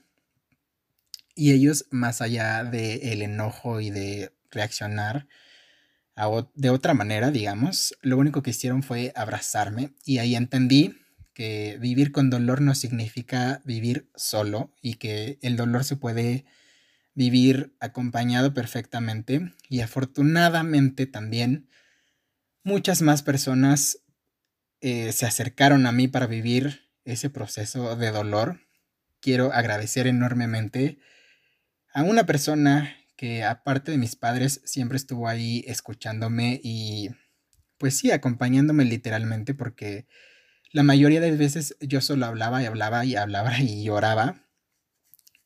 Y ellos, más allá del enojo y de reaccionar de otra manera, digamos, lo único que hicieron fue abrazarme y ahí entendí que vivir con dolor no significa vivir solo y que el dolor se puede vivir acompañado perfectamente y afortunadamente también muchas más personas eh, se acercaron a mí para vivir ese proceso de dolor. Quiero agradecer enormemente a una persona que aparte de mis padres siempre estuvo ahí escuchándome y pues sí, acompañándome literalmente porque la mayoría de veces yo solo hablaba y hablaba y hablaba y lloraba.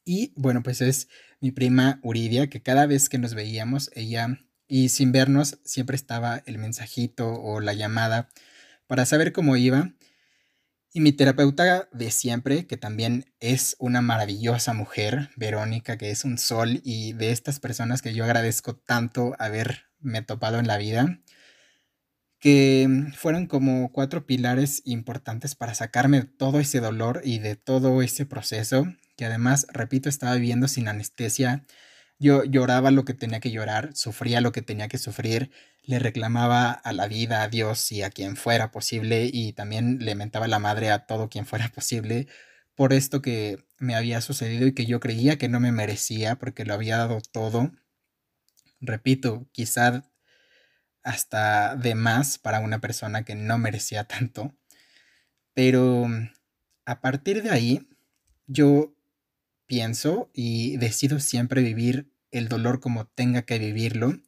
Y bueno, pues es mi prima Uridia, que cada vez que nos veíamos, ella, y sin vernos, siempre estaba el mensajito o la llamada para saber cómo iba. Y mi terapeuta de siempre, que también es una maravillosa mujer, Verónica, que es un sol y de estas personas que yo agradezco tanto haberme topado en la vida, que fueron como cuatro pilares importantes para sacarme todo ese dolor y de todo ese proceso, que además, repito, estaba viviendo sin anestesia. Yo lloraba lo que tenía que llorar, sufría lo que tenía que sufrir, le reclamaba a la vida, a Dios y a quien fuera posible y también le mentaba la madre a todo quien fuera posible por esto que me había sucedido y que yo creía que no me merecía porque lo había dado todo. Repito, quizá hasta de más para una persona que no merecía tanto. Pero a partir de ahí, yo pienso y decido siempre vivir el dolor como tenga que vivirlo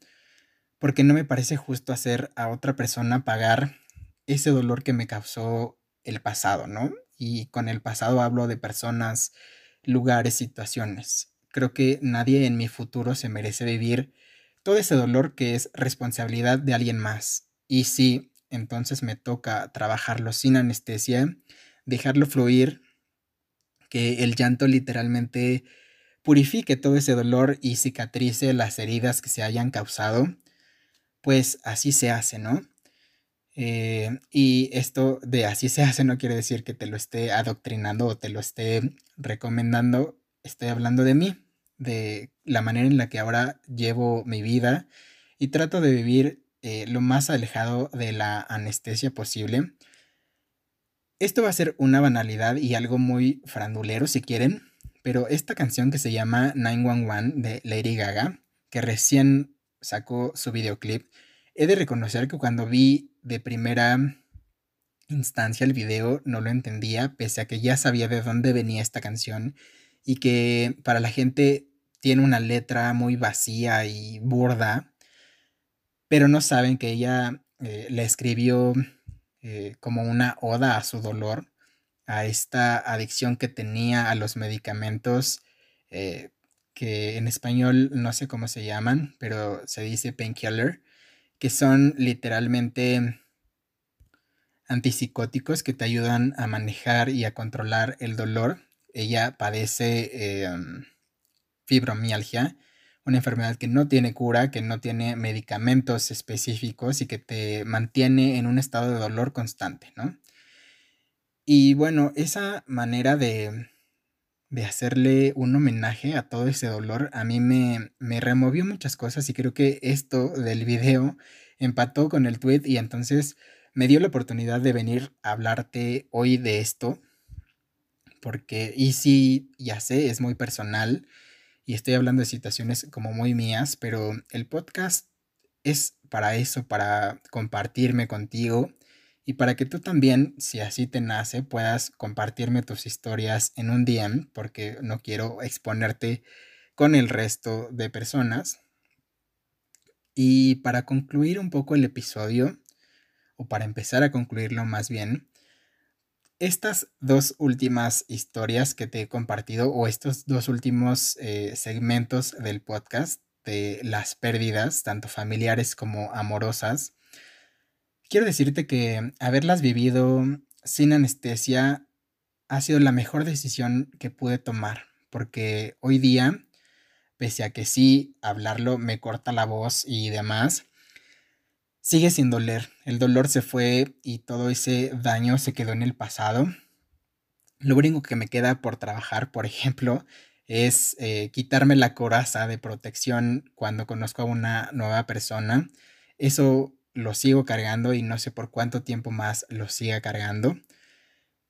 porque no me parece justo hacer a otra persona pagar ese dolor que me causó el pasado, ¿no? Y con el pasado hablo de personas, lugares, situaciones. Creo que nadie en mi futuro se merece vivir todo ese dolor que es responsabilidad de alguien más. Y si entonces me toca trabajarlo sin anestesia, dejarlo fluir, que el llanto literalmente purifique todo ese dolor y cicatrice las heridas que se hayan causado pues así se hace, ¿no? Eh, y esto de así se hace no quiere decir que te lo esté adoctrinando o te lo esté recomendando. Estoy hablando de mí, de la manera en la que ahora llevo mi vida y trato de vivir eh, lo más alejado de la anestesia posible. Esto va a ser una banalidad y algo muy frandulero si quieren, pero esta canción que se llama 911 de Lady Gaga, que recién sacó su videoclip, he de reconocer que cuando vi de primera instancia el video no lo entendía, pese a que ya sabía de dónde venía esta canción y que para la gente tiene una letra muy vacía y burda, pero no saben que ella eh, le escribió eh, como una oda a su dolor, a esta adicción que tenía a los medicamentos eh, que en español no sé cómo se llaman, pero se dice painkiller, que son literalmente antipsicóticos que te ayudan a manejar y a controlar el dolor. Ella padece em, fibromialgia, una enfermedad que no tiene cura, que no tiene medicamentos específicos y que te mantiene en un estado de dolor constante, ¿no? Y bueno, esa manera de, de hacerle un homenaje a todo ese dolor, a mí me, me removió muchas cosas y creo que esto del video empató con el tweet y entonces me dio la oportunidad de venir a hablarte hoy de esto porque, y sí, ya sé, es muy personal y estoy hablando de situaciones como muy mías, pero el podcast es para eso, para compartirme contigo y para que tú también, si así te nace, puedas compartirme tus historias en un DM, porque no quiero exponerte con el resto de personas. Y para concluir un poco el episodio, o para empezar a concluirlo más bien, estas dos últimas historias que te he compartido, o estos dos últimos eh, segmentos del podcast de las pérdidas, tanto familiares como amorosas, quiero decirte que haberlas vivido sin anestesia ha sido la mejor decisión que pude tomar, porque hoy día, pese a que sí, hablarlo me corta la voz y demás, sigue sin doler. El dolor se fue y todo ese daño se quedó en el pasado. Lo único que me queda por trabajar, por ejemplo, es eh, quitarme la coraza de protección cuando conozco a una nueva persona. Eso lo sigo cargando y no sé por cuánto tiempo más lo siga cargando.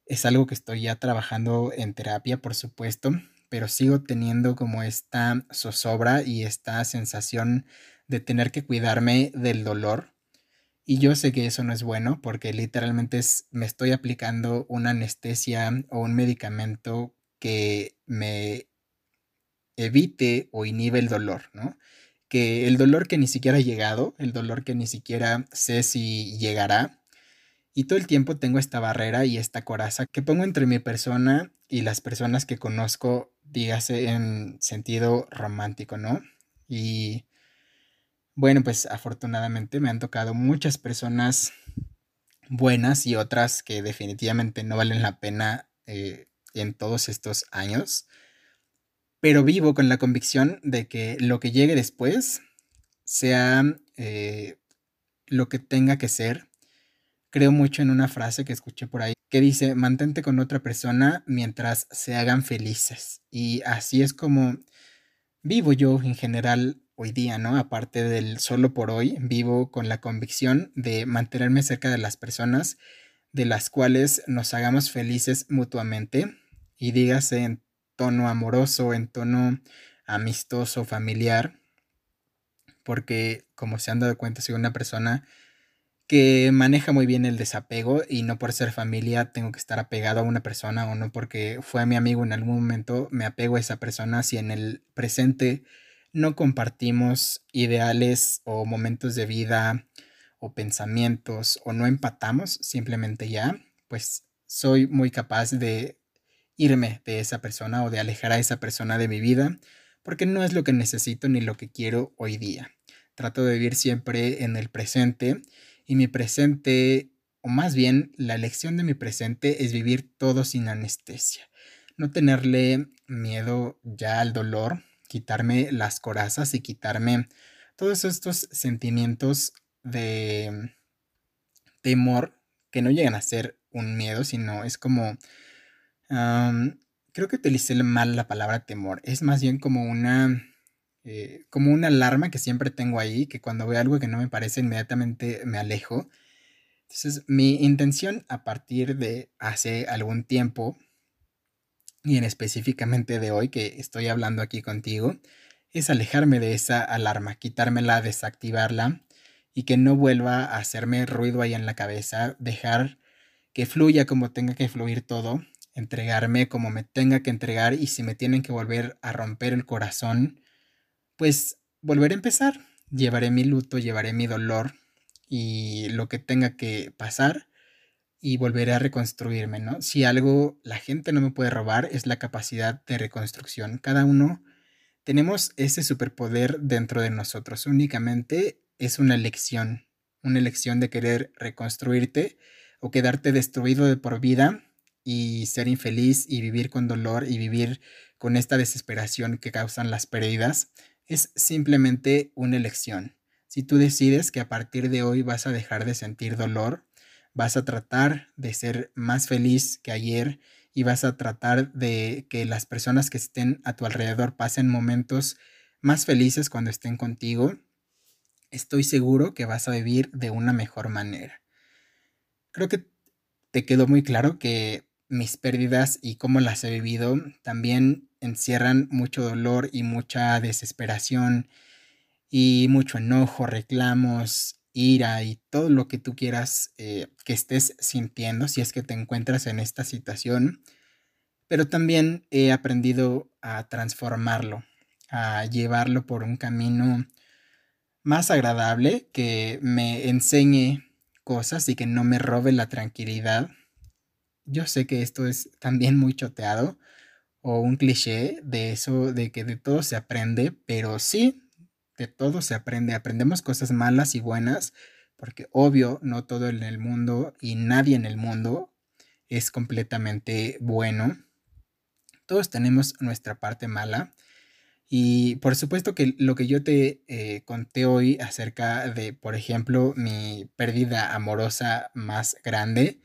Es algo que estoy ya trabajando en terapia, por supuesto, pero sigo teniendo como esta zozobra y esta sensación de tener que cuidarme del dolor. Y yo sé que eso no es bueno porque literalmente es, me estoy aplicando una anestesia o un medicamento que me evite o inhibe el dolor, ¿no? que el dolor que ni siquiera ha llegado, el dolor que ni siquiera sé si llegará, y todo el tiempo tengo esta barrera y esta coraza que pongo entre mi persona y las personas que conozco, dígase en sentido romántico, ¿no? Y bueno, pues afortunadamente me han tocado muchas personas buenas y otras que definitivamente no valen la pena eh, en todos estos años pero vivo con la convicción de que lo que llegue después sea eh, lo que tenga que ser. Creo mucho en una frase que escuché por ahí que dice, mantente con otra persona mientras se hagan felices. Y así es como vivo yo en general hoy día, ¿no? Aparte del solo por hoy, vivo con la convicción de mantenerme cerca de las personas de las cuales nos hagamos felices mutuamente. Y dígase en tono amoroso, en tono amistoso, familiar, porque como se han dado cuenta, soy una persona que maneja muy bien el desapego y no por ser familia tengo que estar apegado a una persona o no porque fue mi amigo en algún momento me apego a esa persona si en el presente no compartimos ideales o momentos de vida o pensamientos o no empatamos simplemente ya, pues soy muy capaz de irme de esa persona o de alejar a esa persona de mi vida, porque no es lo que necesito ni lo que quiero hoy día. Trato de vivir siempre en el presente y mi presente, o más bien la elección de mi presente es vivir todo sin anestesia. No tenerle miedo ya al dolor, quitarme las corazas y quitarme todos estos sentimientos de temor que no llegan a ser un miedo, sino es como creo que utilicé mal la palabra temor. Es más bien como una, eh, como una alarma que siempre tengo ahí, que cuando veo algo que no me parece, inmediatamente me alejo. Entonces, mi intención a partir de hace algún tiempo, y en específicamente de hoy que estoy hablando aquí contigo, es alejarme de esa alarma, quitármela, desactivarla y que no vuelva a hacerme ruido ahí en la cabeza, dejar que fluya como tenga que fluir todo entregarme como me tenga que entregar y si me tienen que volver a romper el corazón, pues volveré a empezar. Llevaré mi luto, llevaré mi dolor y lo que tenga que pasar y volveré a reconstruirme, ¿no? Si algo la gente no me puede robar es la capacidad de reconstrucción. Cada uno tenemos ese superpoder dentro de nosotros. Únicamente es una elección, una elección de querer reconstruirte o quedarte destruido de por vida y ser infeliz y vivir con dolor y vivir con esta desesperación que causan las pérdidas es simplemente una elección. Si tú decides que a partir de hoy vas a dejar de sentir dolor, vas a tratar de ser más feliz que ayer y vas a tratar de que las personas que estén a tu alrededor pasen momentos más felices cuando estén contigo, estoy seguro que vas a vivir de una mejor manera. Creo que te quedó muy claro que mis pérdidas y cómo las he vivido también encierran mucho dolor y mucha desesperación y mucho enojo, reclamos, ira y todo lo que tú quieras eh, que estés sintiendo si es que te encuentras en esta situación. Pero también he aprendido a transformarlo, a llevarlo por un camino más agradable, que me enseñe cosas y que no me robe la tranquilidad. Yo sé que esto es también muy choteado o un cliché de eso, de que de todo se aprende, pero sí, de todo se aprende. Aprendemos cosas malas y buenas, porque obvio, no todo en el mundo y nadie en el mundo es completamente bueno. Todos tenemos nuestra parte mala. Y por supuesto que lo que yo te eh, conté hoy acerca de, por ejemplo, mi pérdida amorosa más grande,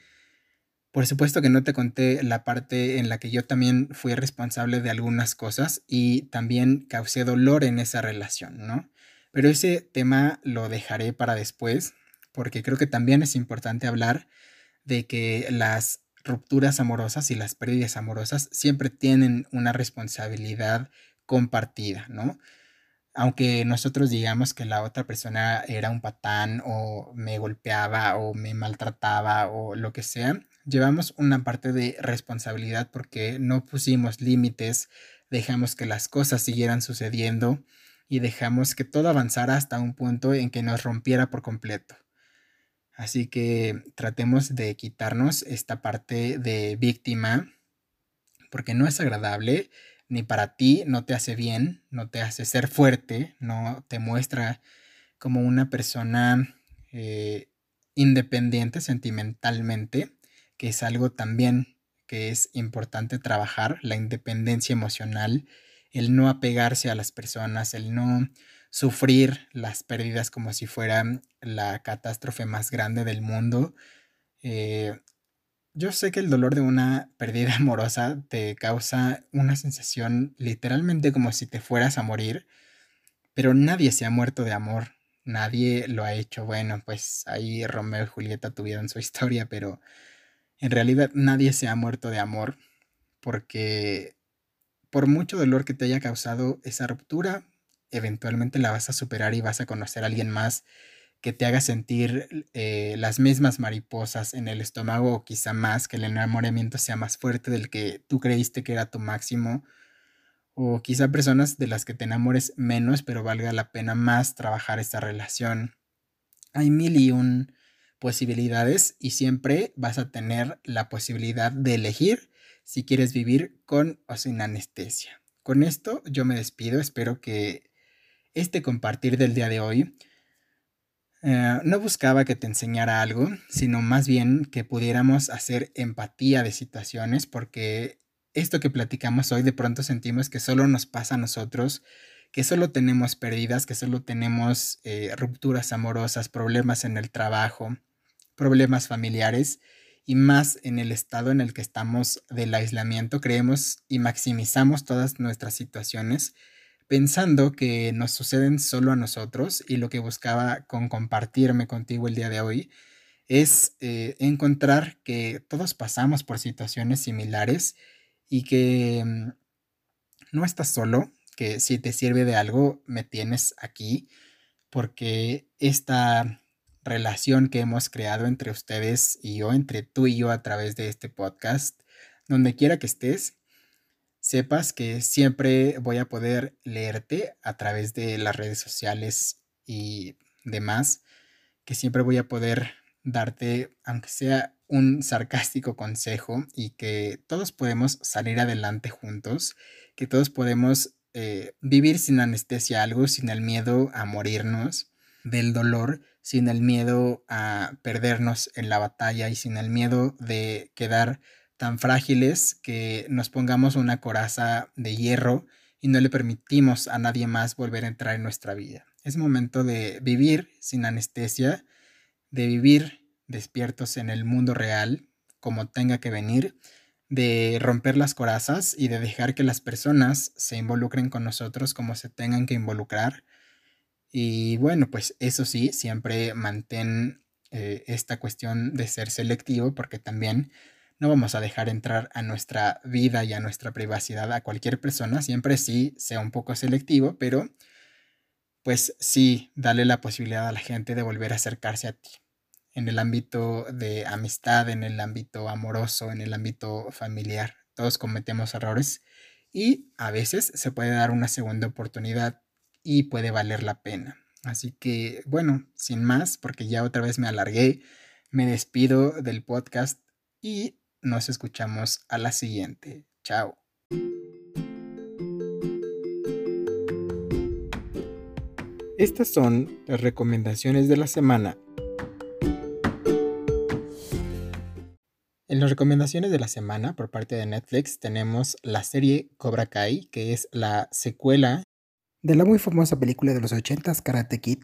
por supuesto que no te conté la parte en la que yo también fui responsable de algunas cosas y también causé dolor en esa relación, ¿no? Pero ese tema lo dejaré para después, porque creo que también es importante hablar de que las rupturas amorosas y las pérdidas amorosas siempre tienen una responsabilidad compartida, ¿no? Aunque nosotros digamos que la otra persona era un patán o me golpeaba o me maltrataba o lo que sea, llevamos una parte de responsabilidad porque no pusimos límites, dejamos que las cosas siguieran sucediendo y dejamos que todo avanzara hasta un punto en que nos rompiera por completo. Así que tratemos de quitarnos esta parte de víctima porque no es agradable, ni para ti no te hace bien, no te hace ser fuerte, no te muestra como una persona eh, independiente sentimentalmente que es algo también que es importante trabajar, la independencia emocional, el no apegarse a las personas, el no sufrir las pérdidas como si fuera la catástrofe más grande del mundo. Eh, yo sé que el dolor de una pérdida <laughs> amorosa te causa una sensación literalmente como si te fueras a morir, pero nadie se ha muerto de amor, nadie lo ha hecho. Bueno, pues ahí Romeo y Julieta tuvieron su historia, pero en realidad nadie se ha muerto de amor porque por mucho dolor que te haya causado esa ruptura, eventualmente la vas a superar y vas a conocer a alguien más que te haga sentir eh, las mismas mariposas en el estómago o quizá más, que el enamoramiento sea más fuerte del que tú creíste que era tu máximo, o quizá personas de las que te enamores menos, pero valga la pena más trabajar esta relación. Hay mil y un posibilidades y siempre vas a tener la posibilidad de elegir si quieres vivir con o sin anestesia. Con esto yo me despido, espero que este compartir del día de hoy eh, no buscaba que te enseñara algo, sino más bien que pudiéramos hacer empatía de situaciones, porque esto que platicamos hoy de pronto sentimos que solo nos pasa a nosotros, que solo tenemos pérdidas, que solo tenemos eh, rupturas amorosas, problemas en el trabajo, problemas familiares y más en el estado en el que estamos del aislamiento, creemos y maximizamos todas nuestras situaciones pensando que nos suceden solo a nosotros y lo que buscaba con compartirme contigo el día de hoy es eh, encontrar que todos pasamos por situaciones similares y que mm, no estás solo, que si te sirve de algo me tienes aquí porque esta relación que hemos creado entre ustedes y yo, entre tú y yo a través de este podcast. Donde quiera que estés, sepas que siempre voy a poder leerte a través de las redes sociales y demás, que siempre voy a poder darte, aunque sea un sarcástico consejo, y que todos podemos salir adelante juntos, que todos podemos eh, vivir sin anestesia algo, sin el miedo a morirnos del dolor, sin el miedo a perdernos en la batalla y sin el miedo de quedar tan frágiles que nos pongamos una coraza de hierro y no le permitimos a nadie más volver a entrar en nuestra vida. Es momento de vivir sin anestesia, de vivir despiertos en el mundo real, como tenga que venir, de romper las corazas y de dejar que las personas se involucren con nosotros como se tengan que involucrar y bueno, pues eso sí, siempre mantén eh, esta cuestión de ser selectivo porque también no vamos a dejar entrar a nuestra vida y a nuestra privacidad a cualquier persona, siempre sí sea un poco selectivo, pero pues sí, dale la posibilidad a la gente de volver a acercarse a ti. En el ámbito de amistad, en el ámbito amoroso, en el ámbito familiar. Todos cometemos errores y a veces se puede dar una segunda oportunidad y puede valer la pena. Así que, bueno, sin más, porque ya otra vez me alargué, me despido del podcast y nos escuchamos a la siguiente. Chao. Estas son las recomendaciones de la semana. En las recomendaciones de la semana por parte de Netflix tenemos la serie Cobra Kai, que es la secuela de la muy famosa película de los 80s Karate Kid.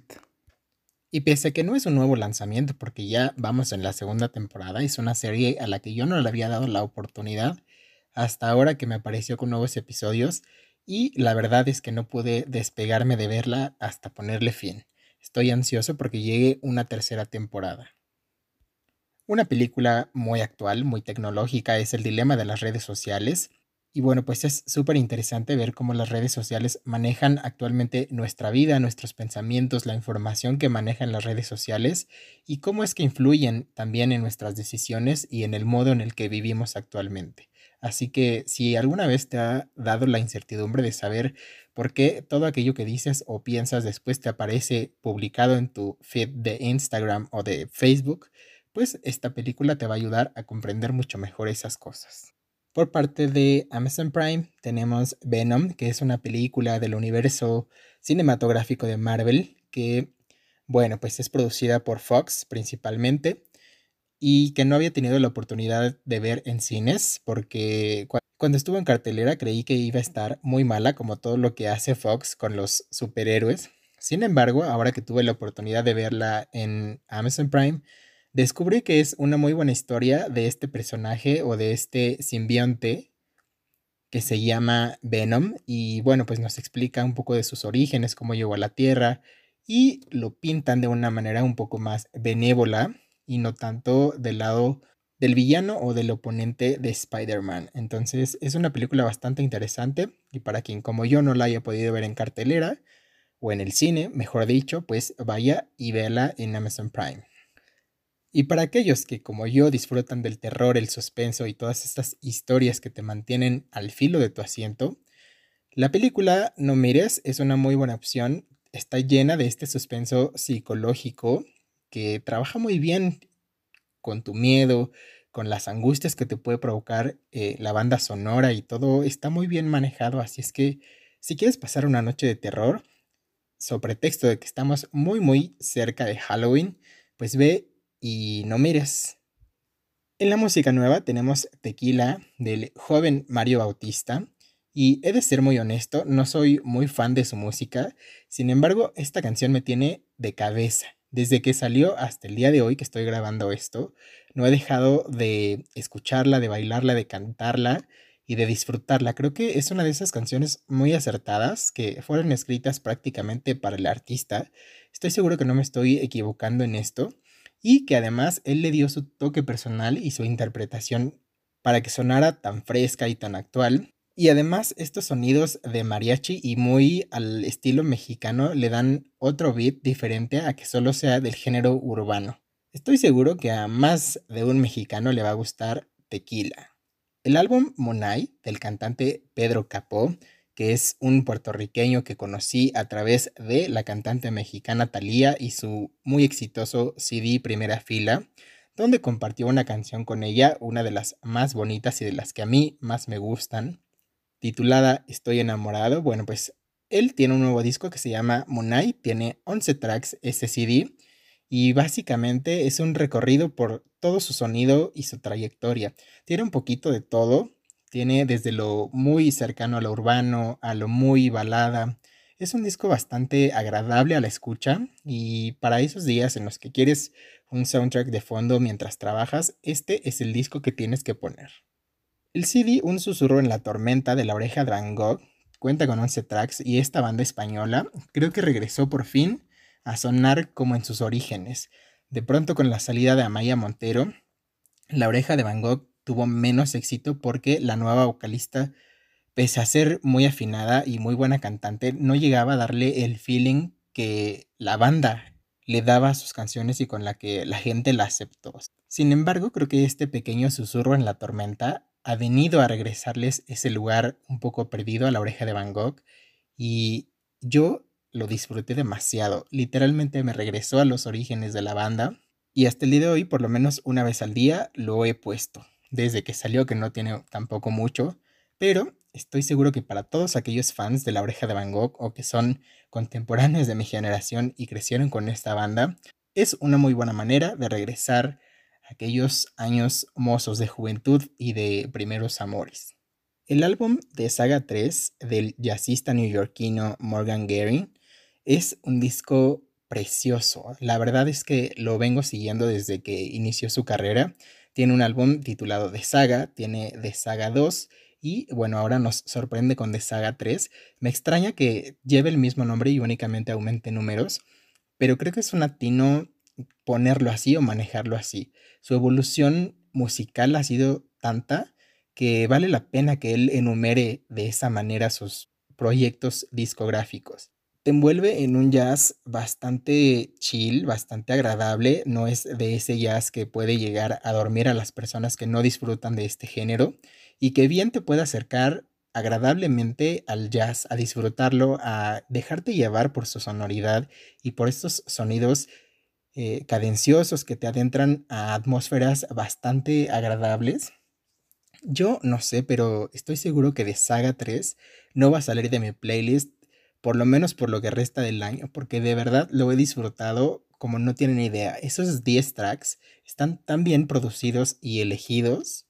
Y pese a que no es un nuevo lanzamiento, porque ya vamos en la segunda temporada, es una serie a la que yo no le había dado la oportunidad hasta ahora que me apareció con nuevos episodios y la verdad es que no pude despegarme de verla hasta ponerle fin. Estoy ansioso porque llegue una tercera temporada. Una película muy actual, muy tecnológica, es El Dilema de las redes sociales. Y bueno, pues es súper interesante ver cómo las redes sociales manejan actualmente nuestra vida, nuestros pensamientos, la información que manejan las redes sociales y cómo es que influyen también en nuestras decisiones y en el modo en el que vivimos actualmente. Así que si alguna vez te ha dado la incertidumbre de saber por qué todo aquello que dices o piensas después te aparece publicado en tu feed de Instagram o de Facebook, pues esta película te va a ayudar a comprender mucho mejor esas cosas. Por parte de Amazon Prime tenemos Venom, que es una película del universo cinematográfico de Marvel, que, bueno, pues es producida por Fox principalmente y que no había tenido la oportunidad de ver en cines porque cuando estuvo en cartelera creí que iba a estar muy mala como todo lo que hace Fox con los superhéroes. Sin embargo, ahora que tuve la oportunidad de verla en Amazon Prime, descubrí que es una muy buena historia de este personaje o de este simbionte que se llama Venom y bueno, pues nos explica un poco de sus orígenes, cómo llegó a la Tierra y lo pintan de una manera un poco más benévola y no tanto del lado del villano o del oponente de Spider-Man. Entonces es una película bastante interesante y para quien como yo no la haya podido ver en cartelera o en el cine, mejor dicho, pues vaya y véala en Amazon Prime. Y para aquellos que como yo disfrutan del terror, el suspenso y todas estas historias que te mantienen al filo de tu asiento, la película No mires es una muy buena opción. Está llena de este suspenso psicológico que trabaja muy bien con tu miedo, con las angustias que te puede provocar eh, la banda sonora y todo está muy bien manejado. Así es que si quieres pasar una noche de terror, sobre texto de que estamos muy muy cerca de Halloween, pues ve y no mires. En la música nueva tenemos Tequila del joven Mario Bautista. Y he de ser muy honesto, no soy muy fan de su música, sin embargo, esta canción me tiene de cabeza. Desde que salió hasta el día de hoy que estoy grabando esto, no he dejado de escucharla, de bailarla, de cantarla y de disfrutarla. Creo que es una de esas canciones muy acertadas que fueron escritas prácticamente para el artista. Estoy seguro que no me estoy equivocando en esto y que además él le dio su toque personal y su interpretación para que sonara tan fresca y tan actual. Y además estos sonidos de mariachi y muy al estilo mexicano le dan otro beat diferente a que solo sea del género urbano. Estoy seguro que a más de un mexicano le va a gustar Tequila. El álbum Monay del cantante Pedro Capó que es un puertorriqueño que conocí a través de la cantante mexicana Thalía y su muy exitoso CD Primera Fila, donde compartió una canción con ella, una de las más bonitas y de las que a mí más me gustan, titulada Estoy enamorado. Bueno, pues él tiene un nuevo disco que se llama Monay, tiene 11 tracks ese CD y básicamente es un recorrido por todo su sonido y su trayectoria. Tiene un poquito de todo, tiene desde lo muy cercano a lo urbano, a lo muy balada. Es un disco bastante agradable a la escucha y para esos días en los que quieres un soundtrack de fondo mientras trabajas, este es el disco que tienes que poner. El CD Un susurro en la tormenta de la oreja de Van Gogh cuenta con 11 tracks y esta banda española creo que regresó por fin a sonar como en sus orígenes. De pronto con la salida de Amaya Montero, la oreja de Van Gogh tuvo menos éxito porque la nueva vocalista, pese a ser muy afinada y muy buena cantante, no llegaba a darle el feeling que la banda le daba a sus canciones y con la que la gente la aceptó. Sin embargo, creo que este pequeño susurro en la tormenta ha venido a regresarles ese lugar un poco perdido a la oreja de Van Gogh y yo lo disfruté demasiado. Literalmente me regresó a los orígenes de la banda y hasta el día de hoy, por lo menos una vez al día, lo he puesto. Desde que salió, que no tiene tampoco mucho, pero estoy seguro que para todos aquellos fans de La Oreja de Van Gogh o que son contemporáneos de mi generación y crecieron con esta banda, es una muy buena manera de regresar a aquellos años mozos de juventud y de primeros amores. El álbum de Saga 3 del jazzista neoyorquino Morgan Gary es un disco precioso. La verdad es que lo vengo siguiendo desde que inició su carrera. Tiene un álbum titulado The Saga, tiene The Saga 2 y bueno, ahora nos sorprende con The Saga 3. Me extraña que lleve el mismo nombre y únicamente aumente números, pero creo que es un atino ponerlo así o manejarlo así. Su evolución musical ha sido tanta que vale la pena que él enumere de esa manera sus proyectos discográficos. Te envuelve en un jazz bastante chill, bastante agradable, no es de ese jazz que puede llegar a dormir a las personas que no disfrutan de este género y que bien te puede acercar agradablemente al jazz, a disfrutarlo, a dejarte llevar por su sonoridad y por estos sonidos eh, cadenciosos que te adentran a atmósferas bastante agradables. Yo no sé, pero estoy seguro que de Saga 3 no va a salir de mi playlist, por lo menos por lo que resta del año, porque de verdad lo he disfrutado como no tienen idea. Esos 10 tracks están tan bien producidos y elegidos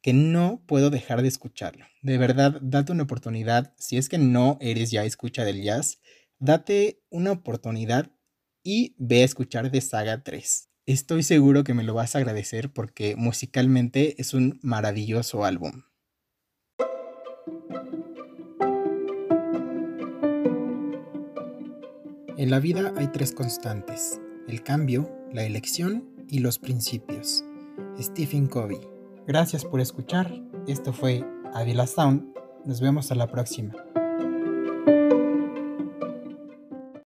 que no puedo dejar de escucharlo. De verdad, date una oportunidad. Si es que no eres ya escucha del jazz, date una oportunidad y ve a escuchar de Saga 3. Estoy seguro que me lo vas a agradecer porque musicalmente es un maravilloso álbum. En la vida hay tres constantes, el cambio, la elección y los principios. Stephen Covey Gracias por escuchar. Esto fue Avila Sound. Nos vemos a la próxima.